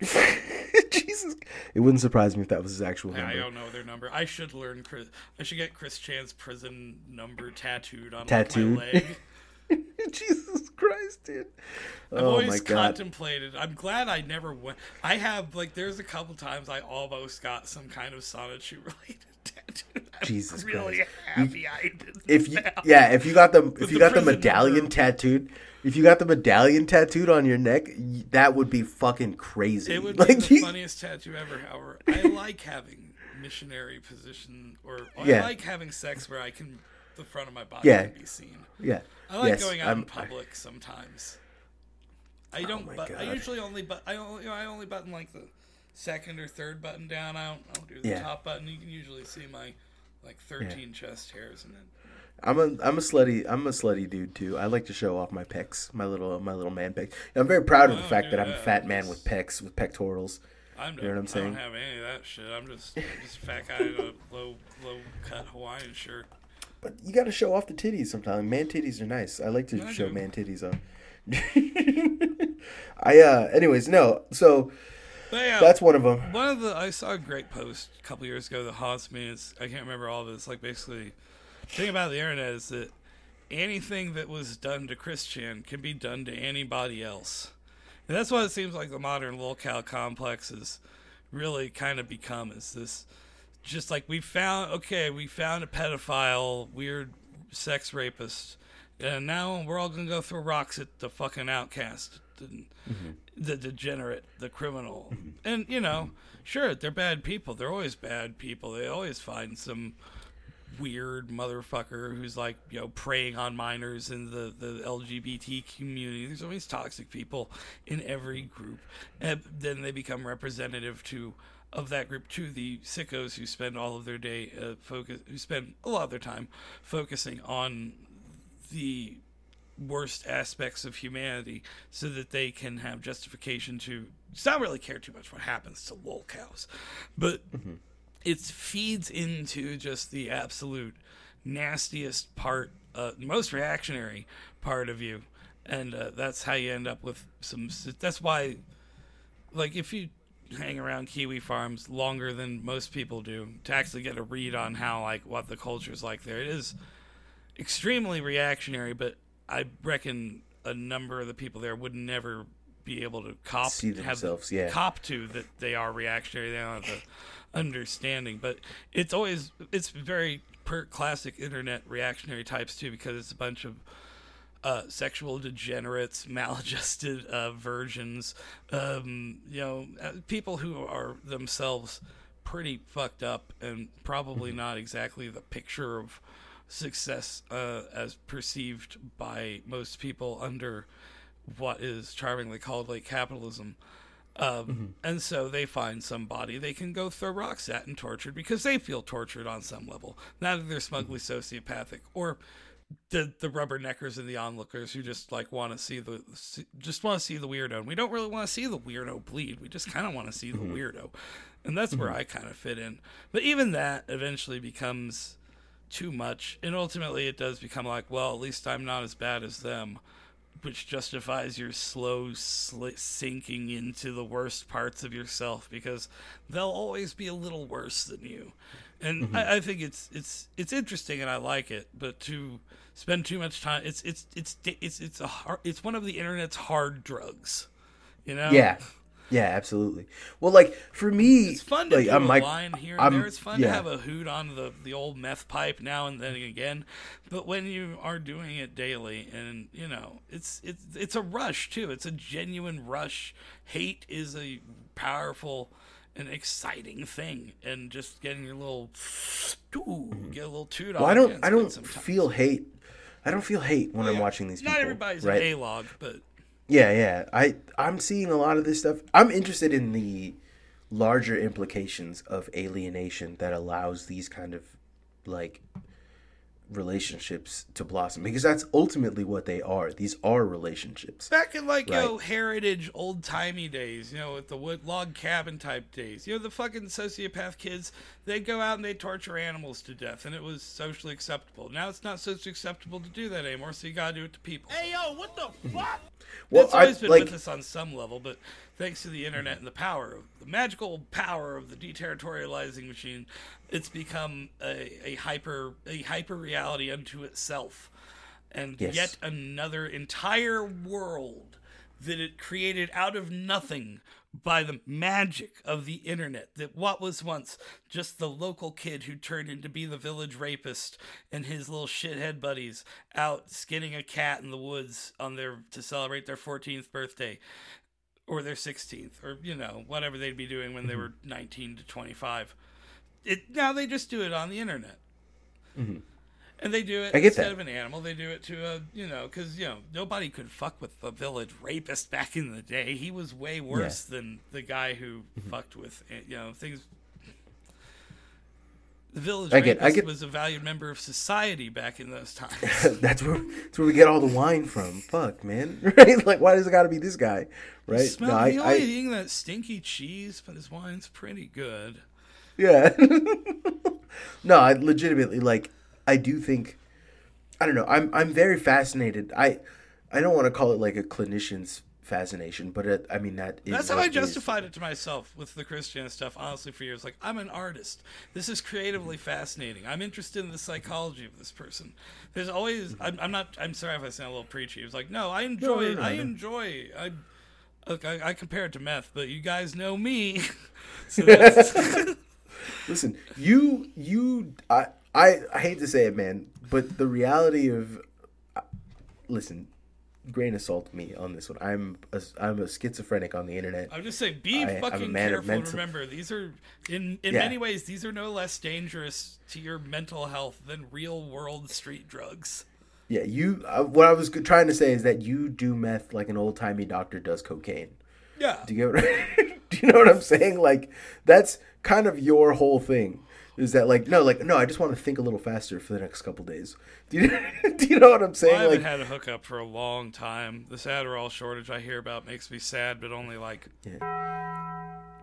Jesus, it wouldn't surprise me if that was his actual number. I don't know their number. I should learn. Chris, I should get Chris Chan's prison number tattooed on tattooed. Like, my leg. Jesus Christ, dude! I've oh always contemplated. I'm glad I never went. I have like. There's a couple times I almost got some kind of Sonichu related tattoo. I'm Jesus really Christ! happy you, I did. If you, yeah, if you got the if you the got the medallion number. tattooed, if you got the medallion tattooed on your neck, that would be fucking crazy. It would like, be the funniest tattoo ever. However, I like having missionary position, or, yeah. I like having sex where I can the front of my body yeah. can be seen. Yeah, I like yes, going out I'm, in public I, sometimes. I Oh don't. my but I usually only but I only you know, I only button like the second or third button down. I don't, I don't do the Yeah. top button. You can usually see my like thirteen chest hairs and then. I'm a I'm a slutty I'm a slutty dude too. I like to show off my pecs, my little my little man pecs. I'm very proud of the Oh, fact that dude, I'm a fat man with pecs with pectorals. I'm, You know what I'm saying? I don't have any of that shit. I'm just I'm just fat guy in a low low cut Hawaiian shirt. But you got to show off the titties sometimes. Man titties are nice. I like to I show do. man titties off. I uh anyways, no. So yeah, that's one of them. One of the I saw a great post a couple years ago that haunts me. It's I can't remember all of it. It's like basically the thing about the internet is that anything that was done to Chris Chan can be done to anybody else. And that's what it seems like the modern lolcow complex has really kind of become is this just like we found okay, we found a pedophile, weird sex rapist, and now we're all gonna go throw rocks at the fucking outcast, the, mm-hmm. the degenerate, the criminal, and you know, sure they're bad people. They're always bad people. They always find some weird motherfucker who's like you know preying on minors in the the LGBT community. There's always toxic people in every group, and then they become representative to of that group to the sickos who spend all of their day uh, focus who spend a lot of their time focusing on the worst aspects of humanity so that they can have justification to not really care too much what happens to lolcows but mm-hmm. It feeds into just the absolute nastiest part uh, most reactionary part of you and uh, that's how you end up with some that's why like if you hang around kiwi farms longer than most people do to actually get a read on how like what the culture's like there. It is extremely reactionary, but I reckon a number of the people there would never be able to cop see themselves, have yeah. cop to that they are reactionary. They don't have the understanding, but it's always it's very per classic internet reactionary types too because it's a bunch of uh, sexual degenerates, maladjusted uh, versions, um, you know, uh, people who are themselves pretty fucked up and probably mm-hmm. not exactly the picture of success uh, as perceived by most people under what is charmingly called like capitalism. Um, mm-hmm. And so they find somebody they can go throw rocks at and torture because they feel tortured on some level. Not that they're smugly mm-hmm. sociopathic or the the rubberneckers and the onlookers who just like want to see the just want to see the weirdo. And we don't really want to see the weirdo bleed. We just kind of want to see the mm-hmm. weirdo, and that's mm-hmm. where I kind of fit in. But even that eventually becomes too much, and ultimately it does become like, well, at least I'm not as bad as them, which justifies your slow sl- sinking into the worst parts of yourself because they'll always be a little worse than you and mm-hmm. I, I, think it's it's it's interesting and I like it, but to spend too much time, it's it's it's it's it's a hard, it's one of the internet's hard drugs, you know. Yeah, yeah, absolutely. Well, like for me, it's fun to like, do I'm a like, line here and I'm, there. It's fun yeah. to have a hoot on the the old meth pipe now and then again, but when you are doing it daily, and you know, it's it's it's a rush too. It's a genuine rush. Hate is a powerful an exciting thing and just getting your little ooh, get a little toot well, I don't I don't feel hate. I don't feel hate when well, I'm watching these people. Not everybody's right? a log, but yeah, yeah. I I'm seeing a lot of this stuff. I'm interested in the larger implications of alienation that allows these kind of like relationships to blossom because that's ultimately what they are. These are relationships. Back in like right? you know heritage old timey days, you know, with the wood log cabin type days. You know, the fucking sociopath kids, they'd go out and they'd torture animals to death and it was socially acceptable. Now it's not socially acceptable to do that anymore, so you gotta do it to people. Hey yo, what the fuck? well, it's always I, been like, with us on some level, but thanks to the internet and the power of the magical power of the deterritorializing machine, it's become a, a hyper a hyper reality unto itself, and yes. yet another entire world that it created out of nothing by the magic of the internet that what was once just the local kid who turned into be the village rapist and his little shithead buddies out skinning a cat in the woods on their to celebrate their 14th birthday or their 16th or you know whatever they'd be doing when they mm-hmm. were 19 to 25 it now they just do it on the internet mm-hmm. and they do it instead that. of an animal they do it to a you know because you know nobody could fuck with the village rapist back in the day he was way worse yeah. than the guy who mm-hmm. fucked with eh, you know things the village I get, I get, was a valued member of society back in those times. that's where that's where we get all the wine from. Fuck, man. Right? Like, why does it got to be this guy? Right? You smell, no, I, I, eating that stinky cheese, but his wine's pretty good. Yeah. no, I legitimately like. I do think. I don't know. I'm I'm very fascinated. I I don't want to call it like a clinician's fascination, but it, I mean that. That's how I justified is. it to myself with the Chris Chan stuff. Honestly, for years, like I'm an artist. This is creatively fascinating. I'm interested in the psychology of this person. There's always. Mm-hmm. I'm, I'm not. I'm sorry if I sound a little preachy. It's like no, I enjoy. No, no, no, I enjoy. I. Look, I, I compare it to meth, but you guys know me. so Listen, you you I, I I hate to say it, man, but the reality of listen, grain of salt me on this one. I'm a, I'm a schizophrenic on the internet. I'm just saying, be I- fucking careful. mental- Remember, these are in in Yeah. many ways these are no less dangerous to your mental health than real world street drugs. Yeah, you. Uh, what I was trying to say is that you do meth like an old timey doctor does cocaine. Yeah, Do you get what Do you know what I'm saying? Like that's kind of your whole thing. Is that like no, like no? I just want to think a little faster for the next couple days. Do you, do you know what I'm Well, saying? I haven't like had a hookup for a long time. This Adderall shortage I hear about makes me sad, but only like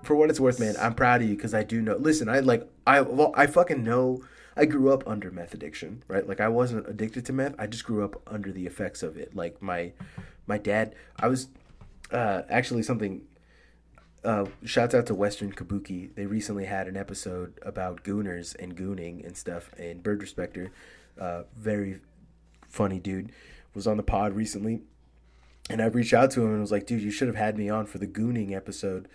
for what it's worth, man, I'm proud of you because I do know. Listen, I like I well, I fucking know. I grew up under meth addiction, right? Like I wasn't addicted to meth. I just grew up under the effects of it. Like my my dad, I was uh, actually something. Uh, shouts out to Western Kabuki. They recently had an episode about gooners and gooning and stuff. And Bird Respecter, uh, very funny dude, was on the pod recently. And I reached out to him and was like, dude, you should have had me on for the gooning episode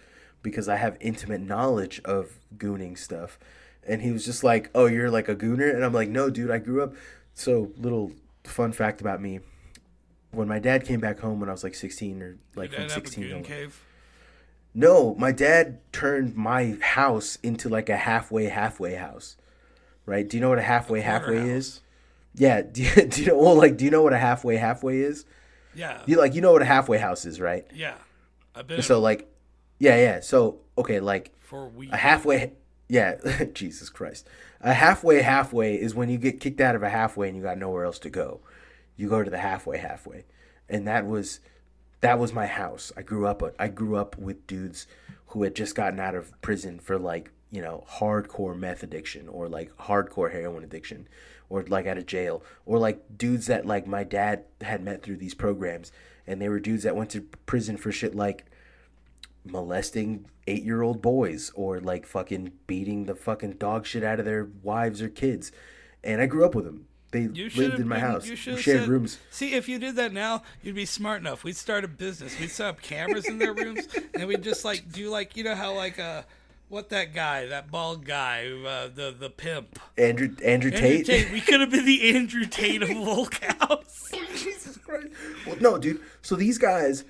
because I have intimate knowledge of gooning stuff. And he was just like, oh, you're like a gooner? And I'm like, no, dude, I grew up. So, little fun fact about me. When my dad came back home when I was like 16 or like did from I have a 16 goon to cave. No, my dad turned my house into like a halfway halfway house. Right? Do you know what a halfway halfway is? Yeah. Do you, do you know well like do you know what a halfway halfway is? Yeah, You like you know what a halfway house is, right? yeah. I've been So like yeah, yeah. So okay, like for weeks. a halfway yeah, Jesus Christ. A halfway halfway is when you get kicked out of a halfway and you got nowhere else to go. You go to the halfway halfway. And that was that was my house. I grew up I grew up with dudes who had just gotten out of prison for like, you know, hardcore meth addiction or like hardcore heroin addiction or like out of jail or like dudes that like my dad had met through these programs and they were dudes that went to prison for shit like molesting eight year old boys or like fucking beating the fucking dog shit out of their wives or kids. And I grew up with them. They You lived in my been- house. You We shared said, rooms. See, if you did that now, you'd be smart enough. We'd start a business. We'd set up cameras in their rooms, and we'd just like do like you know how like uh what that guy, that bald guy, uh, the the pimp, Andrew Andrew, Andrew Tate. Tate. We could have been the Andrew Tate of Volk House. Jesus Christ. Well, no, dude. So these guys,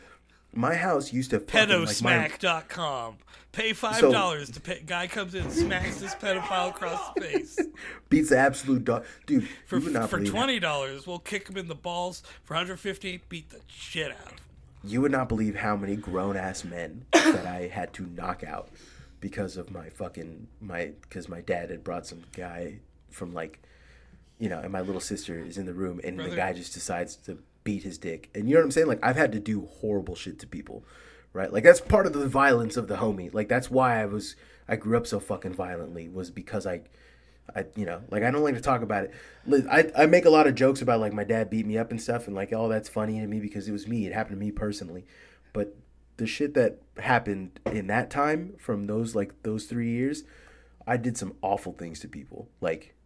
my house used to fucking, like, my- Pay five So- dollars to pay. Guy comes in, smacks this pedophile across the face. beats the absolute dog. Dude, For for twenty dollars, we'll kick him in the balls. For hundred fifty, beat the shit out of you would not believe how many grown ass men that I had to knock out because of my fucking my because my dad had brought some guy from like you know and my little sister is in the room and Brother- the guy just decides to beat his dick and you know what I'm saying like I've had to do horrible shit to people right like that's part of the violence of the homie like that's why I was I grew up so fucking violently was because I I, you know, like I don't like to talk about it. I, I make a lot of jokes about like my dad beat me up and stuff, and like, oh, that's funny to me because it was me. It happened to me personally. But the shit that happened in that time from those like those three years, I did some awful things to people, like,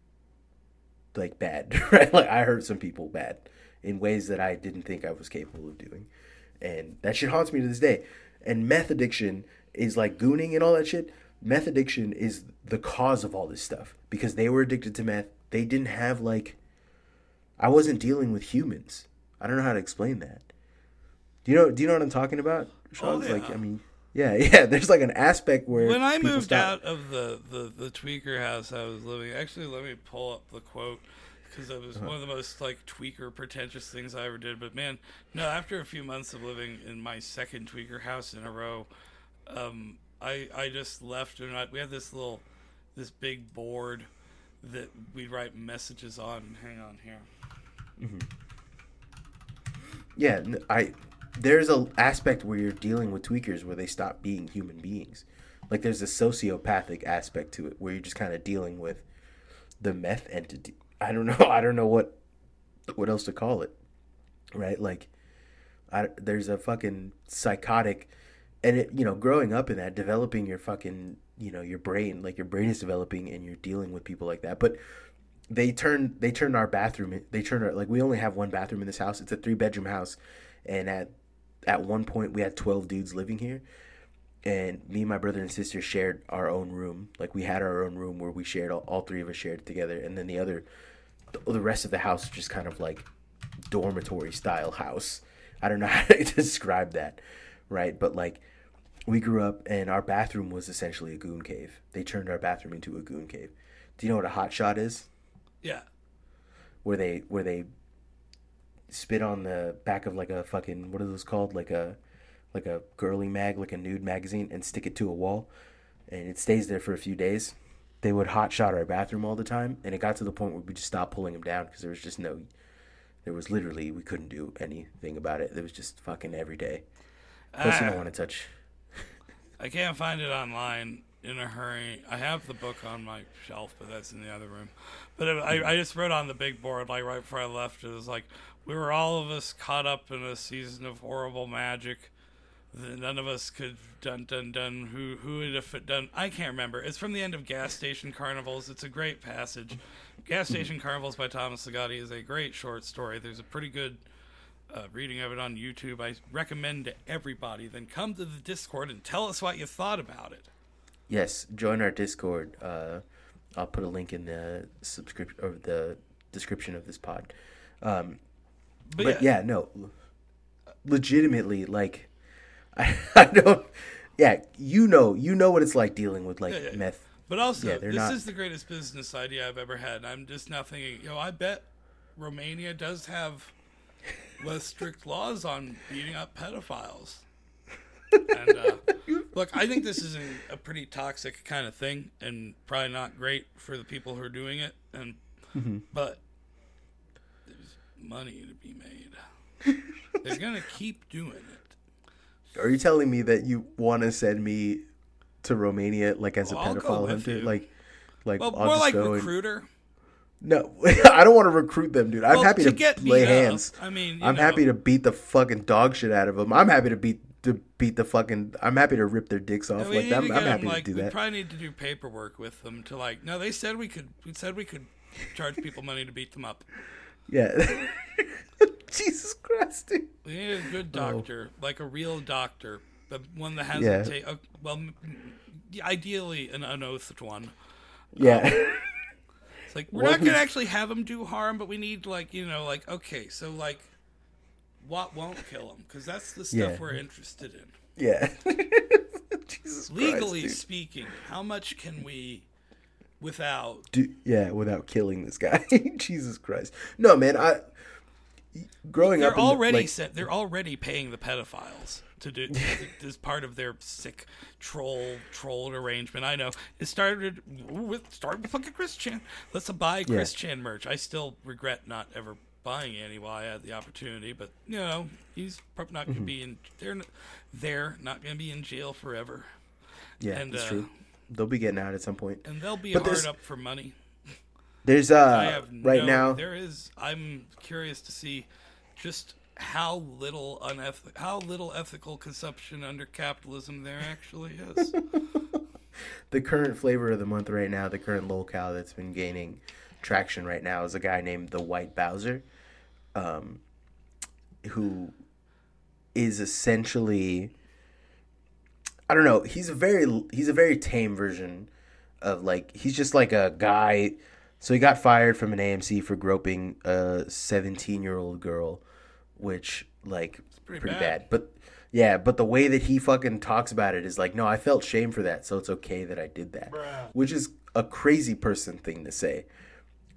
like bad, right? Like I hurt some people bad in ways that I didn't think I was capable of doing, and that shit haunts me to this day. And meth addiction is like gooning and all that shit. Meth addiction is the cause of all this stuff because they were addicted to meth. They didn't have like, I wasn't dealing with humans. I don't know how to explain that. Do you know? Do you know what I'm talking about? Oh, Sean? Oh, Like. I mean, yeah, yeah. There's like an aspect where when I moved stop- out of the, the, the tweaker house I was living, actually, let me pull up the quote because it Uh-huh. was one of the most like tweaker pretentious things I ever did. But man, no, after a few months of living in my second tweaker house in a row, um, I I just left and I, we had this little this big board that we'd write messages on. Hang on here. Yeah, n- I there's a aspect where you're dealing with tweakers where they stop being human beings. Like there's a sociopathic aspect to it where you're just kind of dealing with the meth entity. I don't know. I don't know what what else to call it. Right? Like I, there's a fucking psychotic and it you know growing up in that developing your fucking you know your brain like your brain is developing and you're dealing with people like that but they turned they turned our bathroom they turned our like we only have one bathroom in this house it's a three bedroom house and at at one point we had 12 dudes living here and me and my brother and sister shared our own room. Like we had our own room where we shared all, all three of us shared together, and then the other, the, the rest of the house was just kind of like dormitory style house. I don't know how to describe that, right? But like we grew up and our bathroom was essentially a goon cave. They turned our bathroom into a goon cave. Do you know what a hot shot is? Yeah. Where they where they spit on the back of like a fucking what are those called? Like a like a girly mag, like a nude magazine, and stick it to a wall, and it stays there for a few days. They would hot shot our bathroom all the time, and it got to the point where we just stopped pulling them down because there was just no, there was literally we couldn't do anything about it. It was just fucking every day. Plus, you don't ah. want to touch. I can't find it online in a hurry. I have the book on my shelf, but that's in the other room. But it, I, I just wrote on the big board, like right before I left, it was like, we were all of us caught up in a season of horrible magic. None of us could dun dun dun. Who who would have done? I can't remember. It's from the end of Gas Station Carnivals. It's a great passage. Gas Station Carnivals by Thomas Ligotti is a great short story. There's a pretty good uh, reading of it on YouTube. I recommend to everybody. Then come to the Discord and tell us what you thought about it. Yes, join our Discord. Uh, I'll put a link in the subscription or the description of this pod. Um, but, but yeah. yeah. no, legitimately, like I, I don't. Yeah, you know, you know what it's like dealing with like yeah, yeah. meth. But also, yeah, this not... is the greatest business idea I've ever had. I'm just now thinking, you know, I bet Romania does have less strict laws on beating up pedophiles. And uh, look, I think this is a, a, pretty toxic kind of thing, and probably not great for the people who are doing it. And mm-hmm. but there's money to be made. They're gonna keep doing it. Are you telling me that you want to send me to Romania like as well, a pedophile hunter? You. Like, like well, more like recruiter. And... No, I don't want to recruit them, dude. I'm well, happy to, to lay hands. Up, I mean, I'm know. happy to beat the fucking dog shit out of them. I'm happy to beat to beat the fucking. I'm happy to rip their dicks off. No, like I'm, I'm happy them, like, to do that. We probably need to do paperwork with them to like. No, they said we could. We said we could charge people money to beat them up. Yeah. Jesus Christ. We need a good oh. doctor, oh. like a real doctor, but one that hasn't yeah. taken. Well, ideally an unoathed one. Yeah. Um, it's like we're not gonna actually have them do harm, but we need like you know like okay, so like what won't kill them because that's the stuff yeah. we're interested in. Yeah. Jesus Legally Christ, speaking, how much can we without? Do, yeah, without killing this guy. Jesus Christ. No, man. I growing they're up. already like, set, They're already paying the pedophiles to do as part of their sick troll troll arrangement. I know it started with started with fucking Chris Chan. Let's buy Chris yeah. Chan merch. I still regret not ever buying any while I had the opportunity, but you know he's probably not going to mm-hmm. be in. They're they're not going to be in jail forever. Yeah, and, that's uh, true. They'll be getting out at some point, and they'll be but hard up for money. There's uh right no, now there is. I'm curious to see just how little uneth- how little ethical consumption under capitalism there actually is. the current flavor of the month right now, the current lolcow that's been gaining traction right now is a guy named the White Bowser, um, who is essentially I don't know. He's a very he's a very tame version of like he's just like a guy. So he got fired from an AMC for groping a 17 year old girl which like pretty, pretty bad. bad. But yeah, but the way that he fucking talks about it is like, no, I felt shame for that, so it's okay that I did that, Bruh. which is a crazy person thing to say.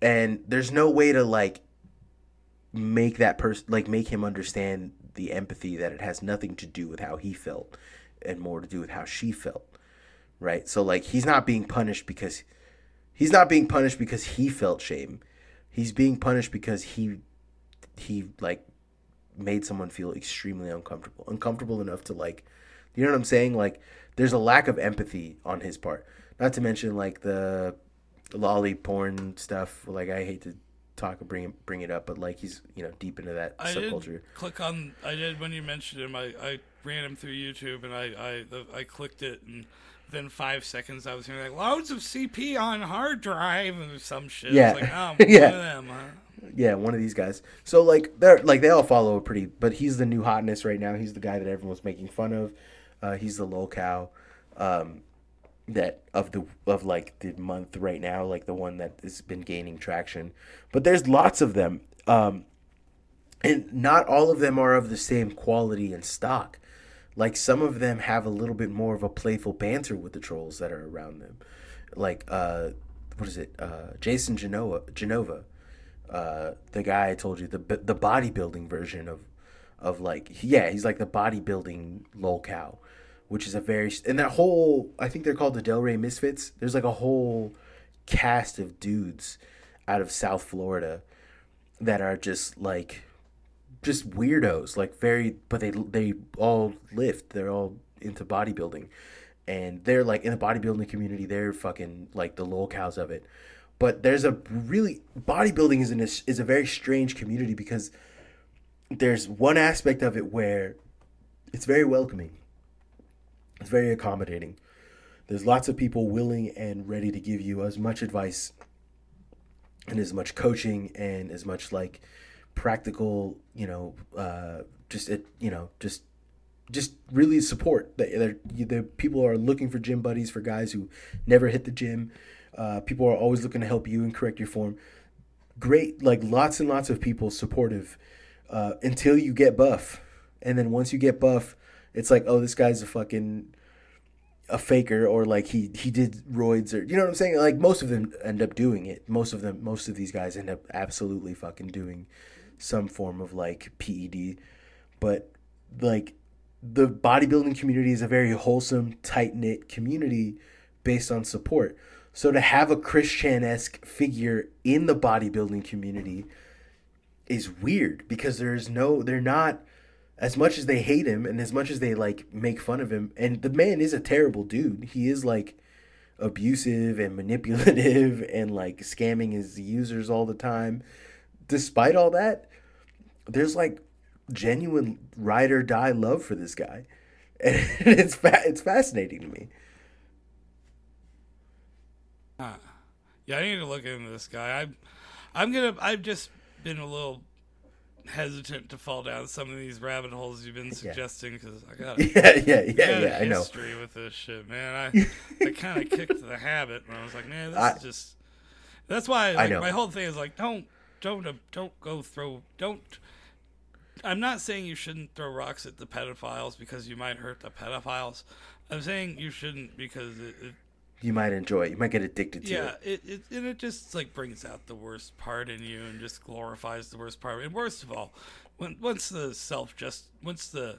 And there's no way to like make that person like make him understand the empathy that it has nothing to do with how he felt and more to do with how she felt. Right? So like he's not being punished because he's not being punished because he felt shame. He's being punished because he he like made someone feel extremely uncomfortable, uncomfortable enough to like, you know what I'm saying? Like, there's a lack of empathy on his part. Not to mention like the loli porn stuff. Like, I hate to talk or bring bring it up, but like he's you know deep into that I subculture. Did click on. I did when you mentioned him. I, I ran him through YouTube and I I I clicked it and then five seconds I was hearing like loads of CP on hard drive and some shit. Yeah, like, oh, yeah. Them, huh? Yeah, one of these guys. So like they're like they all follow pretty, but he's the new hotness right now. He's the guy that everyone's making fun of. Uh, he's the lolcow um, that of the of like the month right now, like the one that has been gaining traction. But there's lots of them, um, and not all of them are of the same quality and stock. Like some of them have a little bit more of a playful banter with the trolls that are around them. Like uh, what is it? Uh, Jason Genova, Genova, uh, the guy I told you the the bodybuilding version of of like yeah he's like the bodybuilding lolcow which is a very and that whole I think they're called the Delray Misfits. There's like a whole cast of dudes out of South Florida that are just like just weirdos, like very but they they all lift. They're all into bodybuilding. And they're like in the bodybuilding community, they're fucking like the lolcows of it. But there's a really bodybuilding is an, is a very strange community because there's one aspect of it where it's very welcoming it's very accommodating. There's lots of people willing and ready to give you as much advice and as much coaching and as much like practical, you know, uh, just it, you know, just just really support. That the people are looking for gym buddies for guys who never hit the gym. Uh, people are always looking to help you and correct your form. Great, like lots and lots of people supportive uh, until you get buff, and then once you get buff, it's like, oh, this guy's a fucking a faker or like he he did roids or you know what I'm saying? Like most of them end up doing it. Most of them most of these guys end up absolutely fucking doing some form of like PED. But like the bodybuilding community is a very wholesome, tight knit community based on support. So to have a Chris Chan esque figure in the bodybuilding community is weird because there's no they're not as much as they hate him and as much as they like make fun of him and the man is a terrible dude he is like abusive and manipulative and like scamming his users all the time despite all that there's like genuine ride or die love for this guy. And it's fa- it's fascinating to me. Uh, yeah i need to look into this guy. I'm i'm gonna i've just been a little hesitant to fall down some of these rabbit holes you've been suggesting because I got yeah yeah yeah yeah I know. history with this shit, man. I I kind of kicked the habit, and I was like, man, this I, is just. That's why like, my whole thing is like, don't don't don't go throw don't. I'm not saying you shouldn't throw rocks at the pedophiles because you might hurt the pedophiles. I'm saying you shouldn't because it, it you might enjoy it. You might get addicted to yeah, it. Yeah, it, it and it just like brings out the worst part in you and just glorifies the worst part. And worst of all, when once the self just once the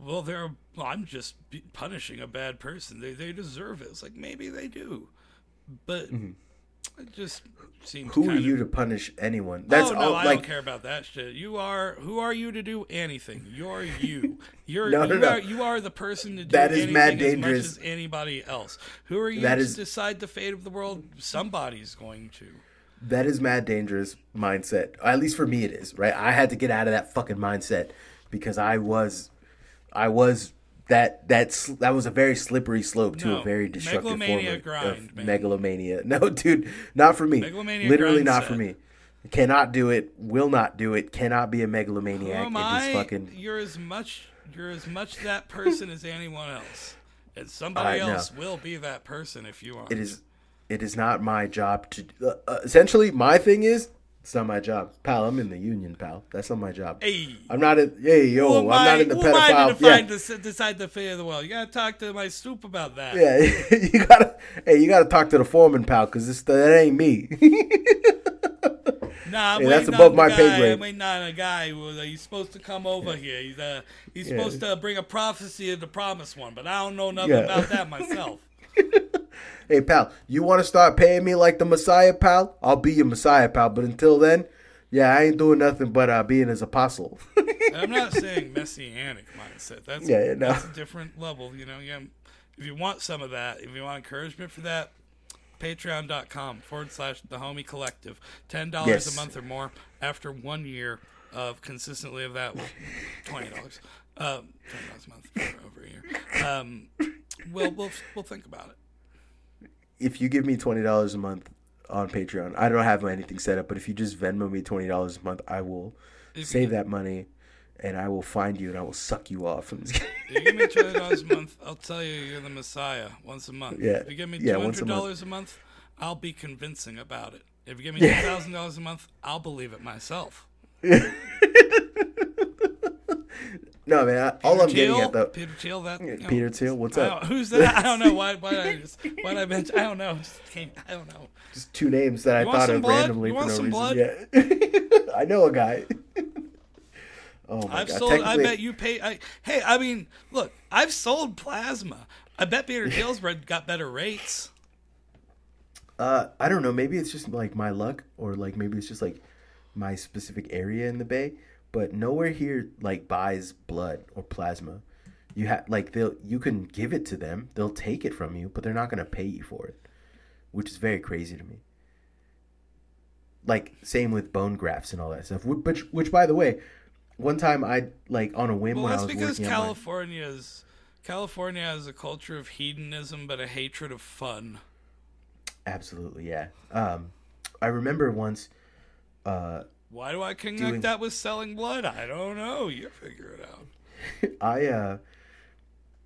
well, they're well, I'm just punishing a bad person. They they deserve it. It's like maybe they do, but mm-hmm. It just seems. Who are you of... to punish anyone? Oh, That's oh no, all, I like... don't care about that shit. You are who are you to do anything? You're you. You're no, no, you, no. Are, you are the person to do that is mad dangerous. as much as anybody else. Who are you that to is... decide the fate of the world? Somebody's going to. That is mad dangerous mindset. At least for me, it is. Right. I had to get out of that fucking mindset because I was, I was that that's that was a very slippery slope to no, a very destructive form of, grind, of megalomania. No, dude, not for me. Literally not set. for me. Cannot do it. Will not do it. Cannot be a megalomaniac. Who am I? Fucking... You're as much. You're as much that person as anyone else, and somebody uh, else no. will be that person if you are. It is. It is not my job to. Uh, uh, essentially, my thing is it's not my job, pal. I'm in the union, pal. That's not my job. Hey, I'm not in. Hey, yo, I'm I, not in the pedophile. Who am I to yeah. decide the fate of the world? You gotta talk to my soup about that. Yeah, you gotta. Hey, you gotta talk to the foreman, pal, because this that ain't me. Nah, hey, that's above my pay grade. I'm waiting on a guy who uh, he's supposed to come over yeah. here. He's uh, he's yeah. supposed to bring a prophecy of the promised one, but I don't know nothing about that myself. hey, pal, you want to start paying me like the Messiah, pal? I'll be your Messiah, pal. But until then, yeah, I ain't doing nothing but uh, being his apostle. I'm not saying messianic mindset. That's yeah, no. that's a different level. You know, yeah. If you want some of that, if you want encouragement for that, patreon.com forward slash the homie collective. Ten dollars yes. a month or more after one year of consistently of that. Twenty dollars. Um, twenty dollars a month for over a year. Um, we'll we'll we'll think about it if you give me twenty dollars a month on Patreon, I don't have anything set up, but if you just Venmo me twenty dollars a month, I will if save you, that money and I will find you and I will suck you off. I'm just If you give me twenty dollars a month, I'll tell you you're the Messiah once a month. Yeah. If you give me Yeah, two a hundred month. dollars a month, I'll be convincing about it. If you give me two thousand dollars a month, I'll believe it myself. no, man. I, all I'm Peter getting at though, Peter Thiel, that Peter Thiel, what's up? who's that? I don't know why. Why did I just? Why did I mention? I don't know. Came, I don't know. Just two names that I You want thought of blood? randomly You for no reason. blood? Yeah, I know a guy. oh my I've god! sold. I bet you pay. I, hey, I mean, look, I've sold plasma. I bet Peter Thiel's got better rates. Uh, I don't know. Maybe it's just like my luck, or like maybe it's just like my specific area in the bay. But nowhere here like buys blood or plasma. You have like they'll you can give it to them. They'll take it from you, but they're not gonna pay you for it, which is very crazy to me. Like same with bone grafts and all that stuff. Wh- Which which by the way, one time I like on a whim Well, when I that's was because working on my- California's California has a culture of hedonism, but a hatred of fun. Absolutely, yeah. Um, I remember once. Uh, Why do I connect Doing- that with selling blood? I don't know. You figure it out. I uh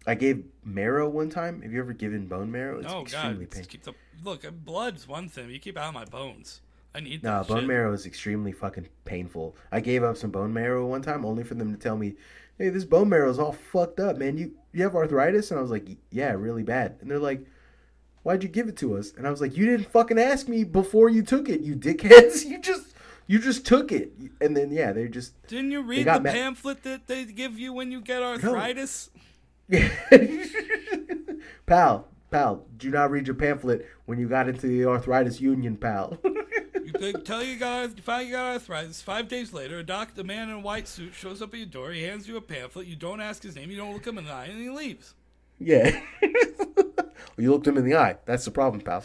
I gave marrow one time. Have you ever given bone marrow? It's oh God! extremely Just painful. keep the look. Blood's one thing. You keep out of my bones. I need No, that bone shit. marrow is extremely fucking painful. I gave up some bone marrow one time only for them to tell me, "Hey, this bone marrow is all fucked up, man. You you have arthritis?" And I was like, "Yeah, really bad." And they're like, "Why'd you give it to us?" And I was like, "You didn't fucking ask me before you took it, you dickheads. You just you just took it." And then yeah, they just Didn't you read the ma- pamphlet that they give you when you get arthritis? No. pal, pal, do not read your pamphlet when you got into the arthritis union, pal. You they tell you got you find you got arthritis. Five days later, a doc, a man in a white suit, shows up at your door. He hands you a pamphlet. You don't ask his name. You don't look him in the eye, and he leaves. yeah. you looked him in the eye. That's the problem, pal.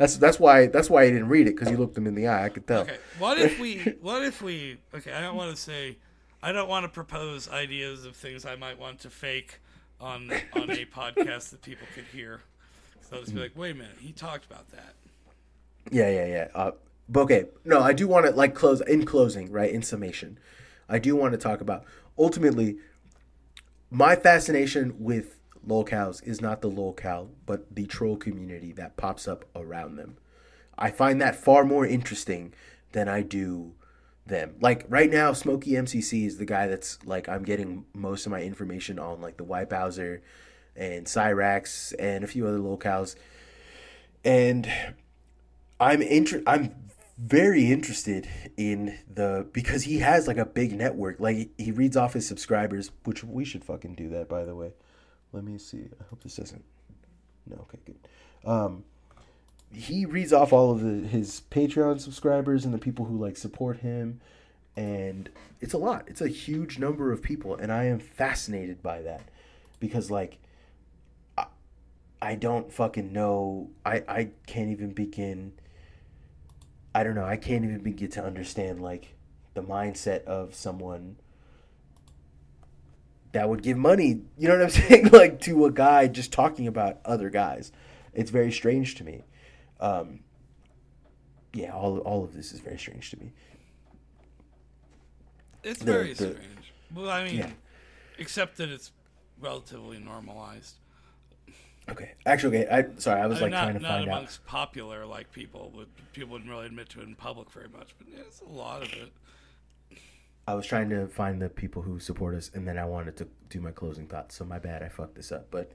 That's that's why that's why he didn't read it because you looked him in the eye. I could tell. Okay, what if we? What if we? Okay, I don't want to say. I don't want to propose ideas of things I might want to fake on on a podcast that people could hear. So I'll just be like, wait a minute, he talked about that. Yeah, yeah, yeah. Uh, but okay, no, I do want to like close in closing, right? In summation, I do want to talk about ultimately my fascination with lolcows is not the lolcow, but the troll community that pops up around them. I find that far more interesting than I do them. Like right now, Smokey MCC is the guy that's like I'm getting most of my information on, like the White Bowser and Cyrax and a few other lolcows. And I'm inter- I'm very interested in the because he has like a big network. Like he reads off his subscribers, which we should fucking do that by the way. Let me see. I hope this doesn't. No, okay, good. Um, he reads off all of the, his Patreon subscribers and the people who like support him, and it's a lot. It's a huge number of people, and I am fascinated by that because like I, I don't fucking know. I I can't even begin. I don't know. I can't even begin to understand like the mindset of someone that would give money, you know what I'm saying, like to a guy just talking about other guys. It's very strange to me. Um, yeah, all all of this is very strange to me. It's The- very the- strange. Well, I mean, Yeah. except that it's relatively normalized. Okay, actually, okay. I sorry, I was I mean, like trying not to not find out. amongst popular like people, but people wouldn't really admit to it in public very much. But yeah, it's a lot of it. I was trying to find the people who support us, and then I wanted to do my closing thoughts. So my bad, I fucked this up. But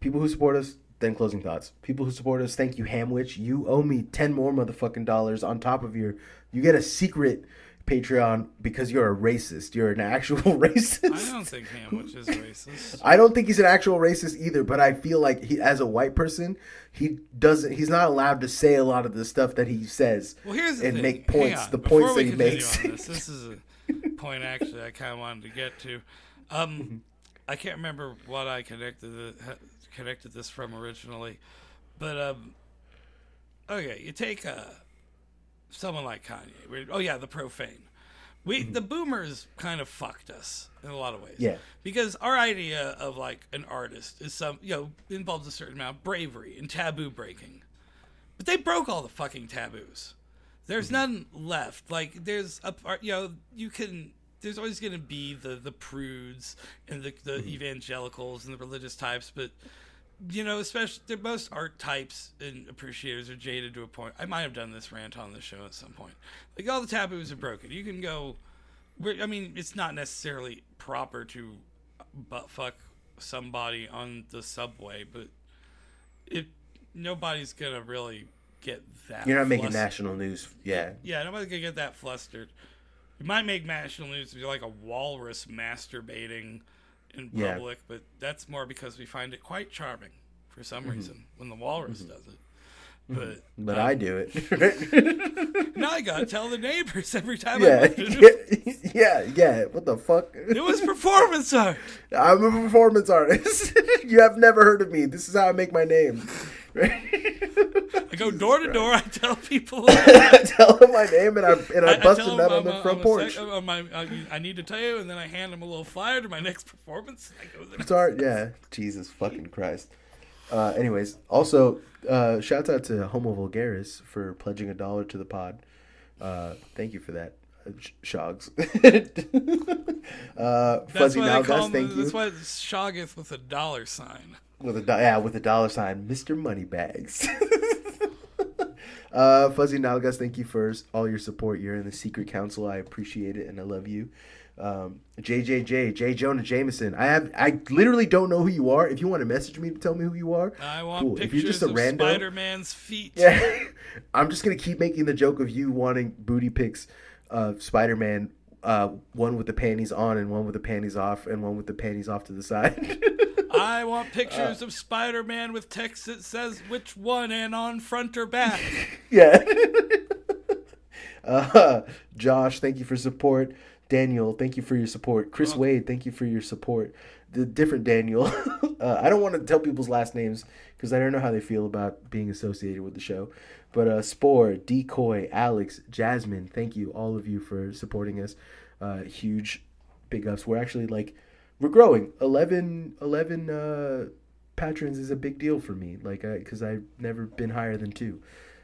people who support us, then closing thoughts. People who support us, thank you, Hamwich. You owe me ten more motherfucking dollars on top of your. You get a secret Patreon because you're a racist. You're an actual racist. I don't think Hamwich is racist. I don't think he's an actual racist either, but I feel like he, as a white person, he doesn't. He's not allowed to say a lot of the stuff that he says Well, here's the and thing. make points. The Before points that he makes. this, this is a point actually I kind of wanted to get to. Um, I can't remember what I connected the, connected this from originally, but um, okay, you take uh, someone like Kanye. We're- Oh yeah, the profane. We mm-hmm. the boomers kind of fucked us in a lot of ways. Yeah. Because our idea of like an artist is some you know involves a certain amount of bravery and taboo breaking. But they broke all the fucking taboos. There's mm-hmm. none left. Like there's a part, you know, you can. There's always going to be the the prudes and the the mm-hmm. evangelicals and the religious types, but you know, especially the most art types and appreciators are jaded to a point. I might have done this rant on the show at some point. Like all the taboos are broken. You can go. I mean, it's not necessarily proper to butt fuck somebody on the subway, but it nobody's gonna really get that. You're not making national news, yeah. Yeah, nobody's gonna get that flustered. You might make national news if you're like a walrus masturbating in public, yeah. but that's more because we find it quite charming for some mm-hmm. reason when the walrus mm-hmm. does it. Mm-hmm. But but um, I do it. now I gotta tell the neighbors every time. Yeah, yeah, yeah. What the fuck? It was performance art. I'm a performance artist. you have never heard of me. This is how I make my name. I go door to door. I tell people. I tell them my name, and I and I, I bust them out on the front porch. Sec- my, I need to tell you, and then I hand them a little flyer to my next performance. I go there. Yeah. Jesus fucking Christ. Uh, anyways, also uh, shouts out to Homo Vulgaris for pledging a dollar to the pod. Uh, thank you for that, uh, Shogs. uh, Fuzzy Nalgas, thank you. That's why it's Shoggeth with a dollar sign. With a do- yeah, with a dollar sign, Mister Moneybags. uh, Fuzzy Nalgas, thank you for all your support. You're in the secret council. I appreciate it and I love you. Um, JJJ, J Jonah Jameson. I have, I literally don't know who you are. If you want to message me to tell me who you are, I want cool. pictures if you're just a of random, Spider-Man's feet. Yeah, I'm just gonna keep making the joke of you wanting booty pics of Spider-Man. Uh, one with the panties on and one with the panties off and one with the panties off to the side. I want pictures uh, of Spider-Man with text that says which one and on front or back. yeah. uh, Josh, thank you for support. Daniel, thank you for your support. Chris Wade, thank you for your support. The different Daniel. uh, I don't want to tell people's last names because I don't know how they feel about being associated with the show. But uh, Spore, Decoy, Alex, Jasmine, thank you, all of you for supporting us. Uh, huge big ups. We're actually like, we're growing. 11, 11 uh, patrons is a big deal for me. Like, because I've never been higher than two.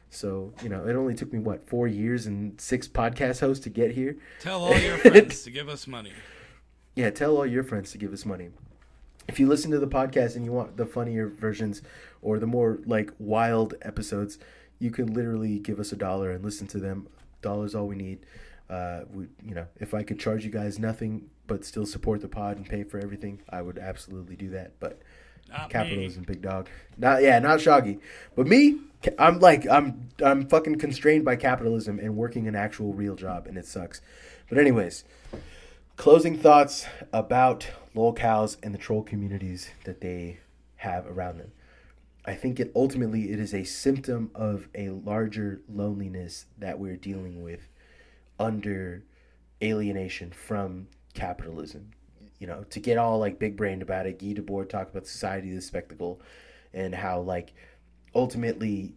So, you know, it only took me, what, four years and six podcast hosts to get here? Tell all your friends to give us money. Yeah, tell all your friends to give us money. If you listen to the podcast and you want the funnier versions or the more, like, wild episodes, you can literally give us a dollar and listen to them. Dollar's all we need. Uh, we, you know, if I could charge you guys nothing but still support the pod and pay for everything, I would absolutely do that. But not capitalism, me. big dog. Not yeah, not Shoggy, but me. I'm like I'm I'm fucking constrained by capitalism and working an actual real job, and it sucks. But anyways, closing thoughts about lol cows and the troll communities that they have around them. I think it ultimately it is a symptom of a larger loneliness that we're dealing with under alienation from capitalism you know, to get all like big brained about it, Guy Debord talked about society, the spectacle, and how like ultimately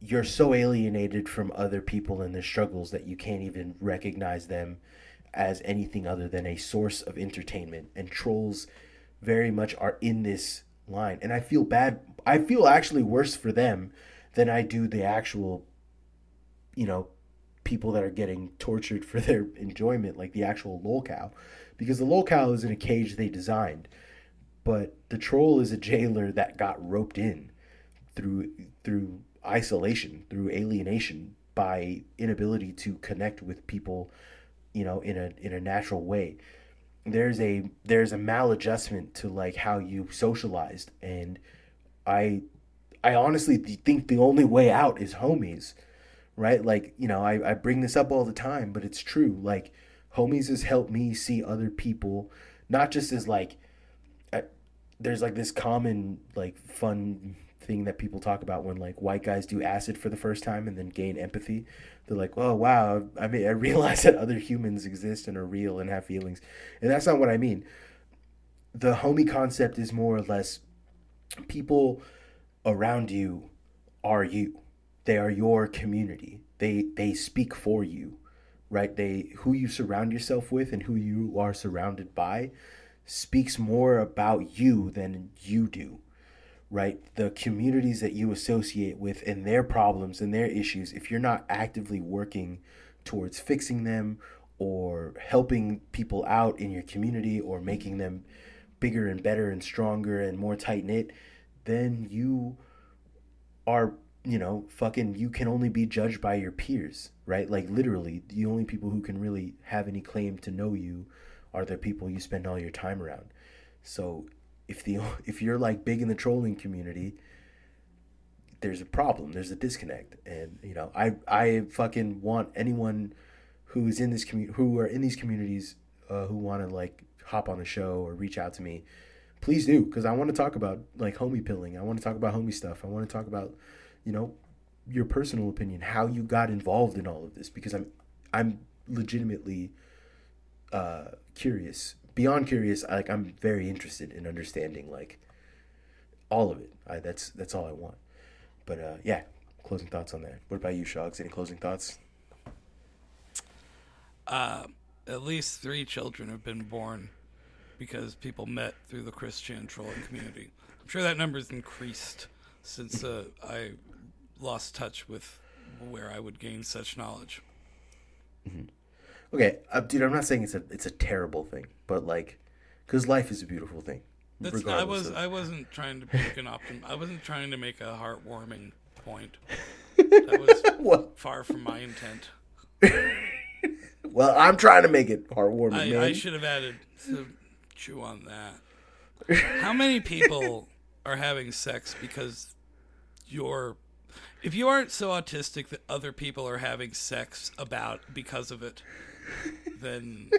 you're so alienated from other people and their struggles that you can't even recognize them as anything other than a source of entertainment. And trolls very much are in this line. And I feel bad. I feel actually worse for them than I do the actual, you know, people that are getting tortured for their enjoyment, like the actual lolcow because the lolcow is in a cage they designed, but the troll is a jailer that got roped in through through isolation, through alienation by inability to connect with people, you know, in a in a natural way. There's a there's a maladjustment to like how you socialized and I I honestly think the only way out is homies, right? Like, you know, I, I bring this up all the time, but it's true. Like, homies has helped me see other people not just as like uh, there's like this common like fun thing that people talk about when like white guys do acid for the first time and then gain empathy. They're like oh wow. I mean i realize that other humans exist and are real and have feelings. And that's not what i mean. The homie concept is more or less people around you are you. They are your community. They they speak for you right? They who you surround yourself with and who you are surrounded by speaks more about you than you do, right? The communities that you associate with and their problems and their issues, if you're not actively working towards fixing them or helping people out in your community or making them bigger and better and stronger and more tight knit, then you are, you know, fucking, you can only be judged by your peers, right? Like literally, the only people who can really have any claim to know you are the people you spend all your time around. So if the if you're like big in the trolling community, there's a problem. There's a disconnect, and you know, I I fucking want anyone who's in this community who are in these communities uh, who want to like hop on the show or reach out to me. Please do, because I want to talk about like homie pilling. I want to talk about homie stuff. I want to talk about, you know, your personal opinion, how you got involved in all of this, because I'm I'm legitimately uh, curious beyond curious like i'm very interested in understanding like all of it. I, that's that's all i want. But uh, yeah closing thoughts on that. What about you shogs any closing thoughts? Uh, at least three children have been born because people met through the christian trolling community. I'm sure that number's increased since uh, i lost touch with where i would gain such knowledge. Mm-hmm. Okay, uh, dude, I'm not saying it's a it's a terrible thing, but like, because life is a beautiful thing. That's not, I was of... I wasn't trying to make an optim. I wasn't trying to make a heartwarming point. That was what? far from my intent. well, I'm trying to make it heartwarming. I, man. I should have added to chew on that. How many people are having sex because you're if you aren't so autistic that other people are having sex about because of it then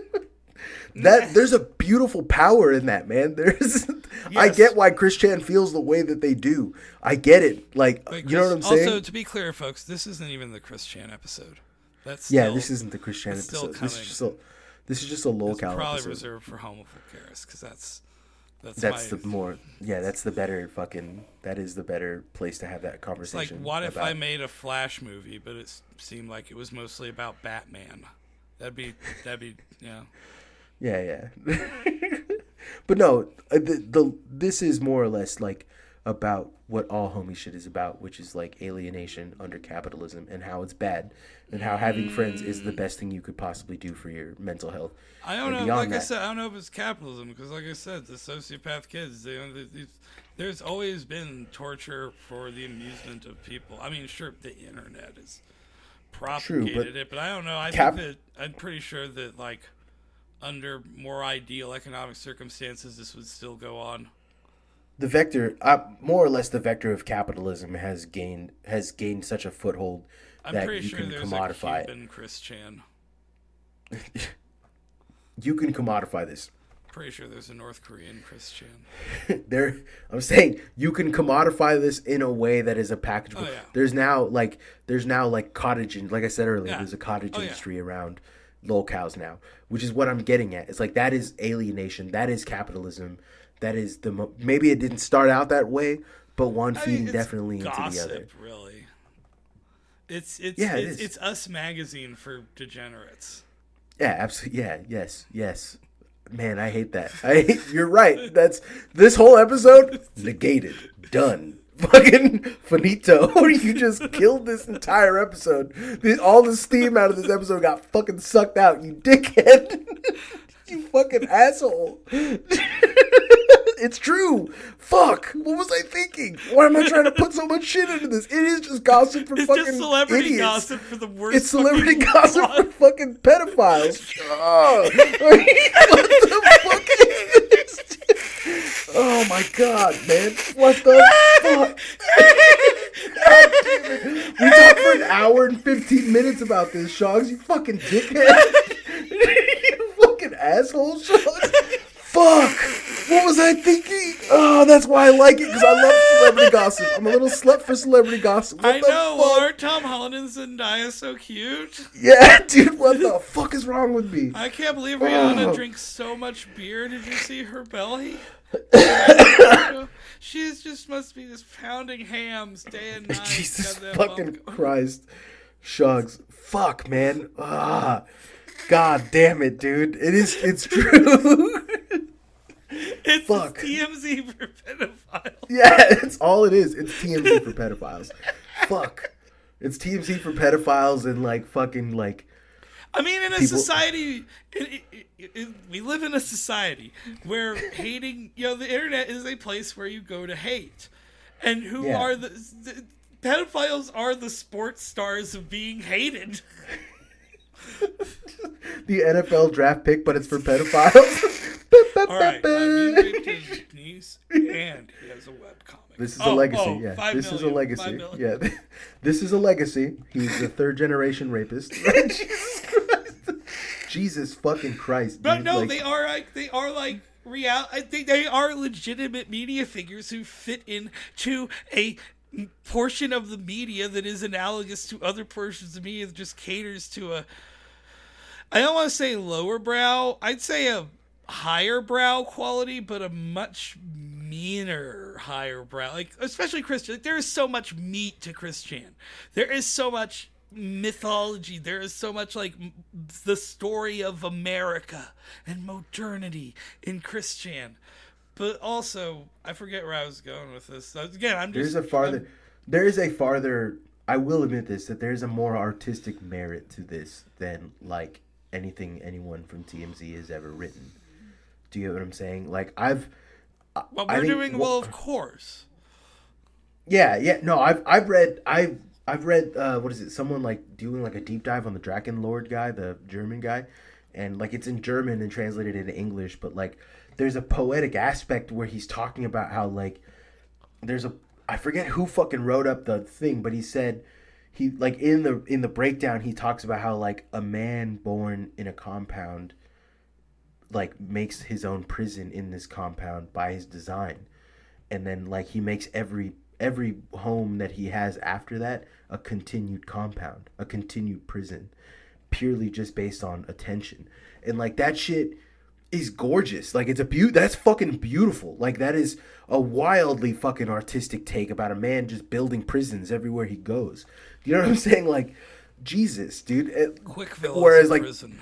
that there's a beautiful power in that man. There's yes. i get why chris chan feels the way that they do. I get it. Like Chris, you know what i'm saying? also to be clear folks this isn't even the chris chan episode. That's still, yeah this isn't the chris chan episode. This is just a this is just a lolcow probably episode. reserved for homo because that's that's, that's the more yeah that's the better fucking that is the better place to have that conversation like what if i made a flash movie but it seemed like it was mostly about batman That'd be that'd be yeah. Yeah, yeah. but no, uh, the, the this is more or less like about what all homie shit is about, which is like alienation under capitalism and how it's bad, and how having friends is the best thing you could possibly do for your mental health. I don't know. Like that, I said, I don't know if it's capitalism because, like I said, the sociopath kids. They, they, there's always been torture for the amusement of people. I mean, sure, the internet is propagated True, but it, but I don't know. I cap- think that I'm pretty sure that like under more ideal economic circumstances, this would still go on. The vector, uh, more or less, the vector of capitalism has gained has gained such a foothold I'm that you sure can commodify a Cuban it. Chris Chan. you can commodify this. Pretty sure there's a North Korean Chris Chan. there, I'm saying you can commodify this in a way that is a package. Oh, yeah. There's now like there's now like cottage, like I said earlier, yeah. there's a cottage oh, industry yeah. around lolcows now, which is what I'm getting at. It's like that is alienation, that is capitalism, that is the mo- maybe it didn't start out that way, but one feeding definitely gossip, into the other. Really, it's it's yeah, it's, it it's us magazine for degenerates. Yeah, absolutely. Yeah, yes, yes. Man, I hate that. I you're right. That's this whole episode negated. Done. Fucking finito. you just killed this entire episode. All the steam out of this episode got fucking sucked out. You dickhead. you fucking asshole. it's true. Fuck. What was I thinking? Why am I trying to put so much shit into this? It is just gossip for it's fucking just celebrity idiots. gossip for the worst. It's celebrity gossip plot. for fucking pedophiles. oh, what the fuck is this? Oh my god, man. What the fuck? God damn it. We talked for an hour and 15 minutes about this, Shogs. You fucking dickhead. Asshole, Shogs. Fuck! What was I thinking? Oh, that's why I like it because I love celebrity gossip. I'm a little slut for celebrity gossip. What I know. Fuck? Aren't Tom Holland and Zendaya so cute? Yeah, dude. What the fuck is wrong with me? I can't believe Rihanna oh. drinks so much beer. Did you see her belly? she just must be just pounding hams day and night. Jesus fucking Christ, Shugs. Fuck, man. Ah. God damn it, dude. It is. It's true. it's Fuck. TMZ for pedophiles. Yeah, it's all it is. It's TMZ for pedophiles. Fuck. It's TMZ for pedophiles and like fucking like. I mean, in a People- society, it, it, it, we live in a society where hating, you know, the internet is a place where you go to hate. And who Yeah. are the, the pedophiles are the sports stars of being hated. the NFL draft pick, but it's for pedophiles. All right, he raped his niece, and he has a webcomic. This is Oh, a legacy. oh, yeah, five this is a legacy. Yeah, this is a legacy. He's a third generation rapist. Jesus Christ. Jesus fucking Christ. But dude. no, Like, they are like they are like real. I think they are legitimate media figures who fit into a portion of the media that is analogous to other portions of media that just caters to a. I don't want to say lower brow. I'd say a higher brow quality, but a much meaner higher brow. Like especially Chris Chan. Like, there is so much meat to Chris Chan. There is so much mythology. There is so much like m- the story of America and modernity in Chris Chan. But also, I forget where I was going with this. So Again, I'm just there's a farther. There is a farther. I will admit this that there's a more artistic merit to this than like anything anyone from TMZ has ever written. Do you get what I'm saying? Like I've. Well, we're think- doing well, of course. Yeah, yeah. No, I've I've read I've I've read uh what is it? Someone like doing like a deep dive on the Drachenlord guy, the German guy, and like it's in German and translated into English, but like there's a poetic aspect where he's talking about how like there's a I forget who fucking wrote up the thing, but he said he like in the in the breakdown he talks about how like a man born in a compound like makes his own prison in this compound by his design. And then like he makes every every home that he has after that a continued compound a continued prison purely just based on attention. And like that shit is gorgeous like it's a beaut that's fucking beautiful like that is a wildly fucking artistic take about a man just building prisons everywhere he goes you know what i'm saying like jesus dude It- Quickville Whereas, like, prison.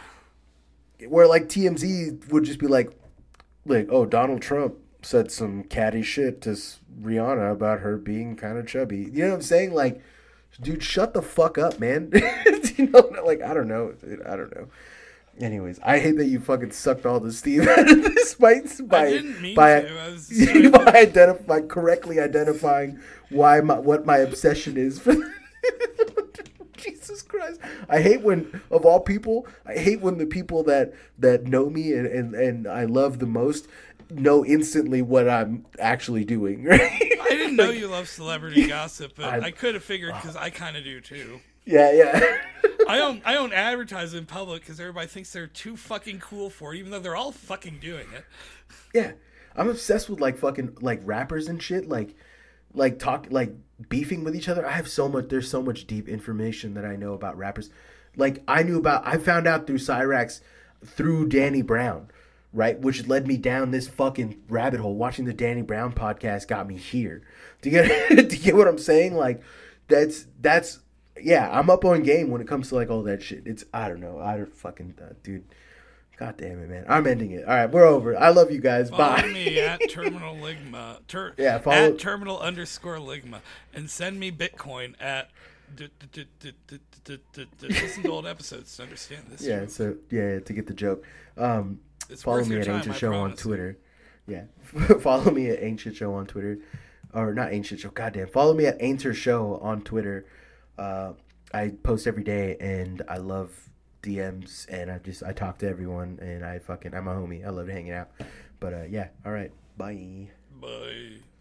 where like TMZ would just be like, like, oh, Donald Trump said some catty shit to Rihanna about her being kind of chubby. You know what I'm saying? Like, dude, shut the fuck up, man. you know, like I don't know, dude, I don't know. Anyways, I hate that you fucking sucked all the steam out of this by by by, to. I was by identify correctly identifying why my what my obsession is for. Jesus Christ! I hate when, of all people, I hate when the people that that know me and and, and I love the most know instantly what I'm actually doing. Right? I didn't know you love celebrity gossip, but I- I, could have figured because I kind of do too. Yeah, yeah. I don't. I don't advertise in public because everybody thinks they're too fucking cool for it, even though they're all fucking doing it. Yeah, I'm obsessed with like fucking like rappers and shit. Like, like talk like beefing with each other. I have so much. There's so much deep information that I know about rappers. Like I knew about. I found out through Cyrax, through Danny Brown, right? Which led me down this fucking rabbit hole. Watching the Danny Brown podcast got me here. Do you get? do you get what I'm saying? Like, that's that's yeah, I'm up on game when it comes to like all that shit. It's I don't know. I don't fucking uh, dude. God damn it, man. I'm ending it. All right, we're over. I love you guys. Follow Bye. me at Terminal Ligma. Ter- yeah, follow at Terminal underscore Ligma, and send me Bitcoin at. Listen to old episodes to understand this. Yeah, joke. so yeah, to get the joke. Um, follow me at time, Ancient I Show promise. on Twitter. Yeah, follow me at Ancient Show on Twitter, or not Ancient Show. Goddamn, follow me at Ancient Show on Twitter. Uh, I post every day, and I love DMs, and I just I talk to everyone, and I fucking I'm a homie. I love hanging out. But uh, yeah, all right, bye. Bye.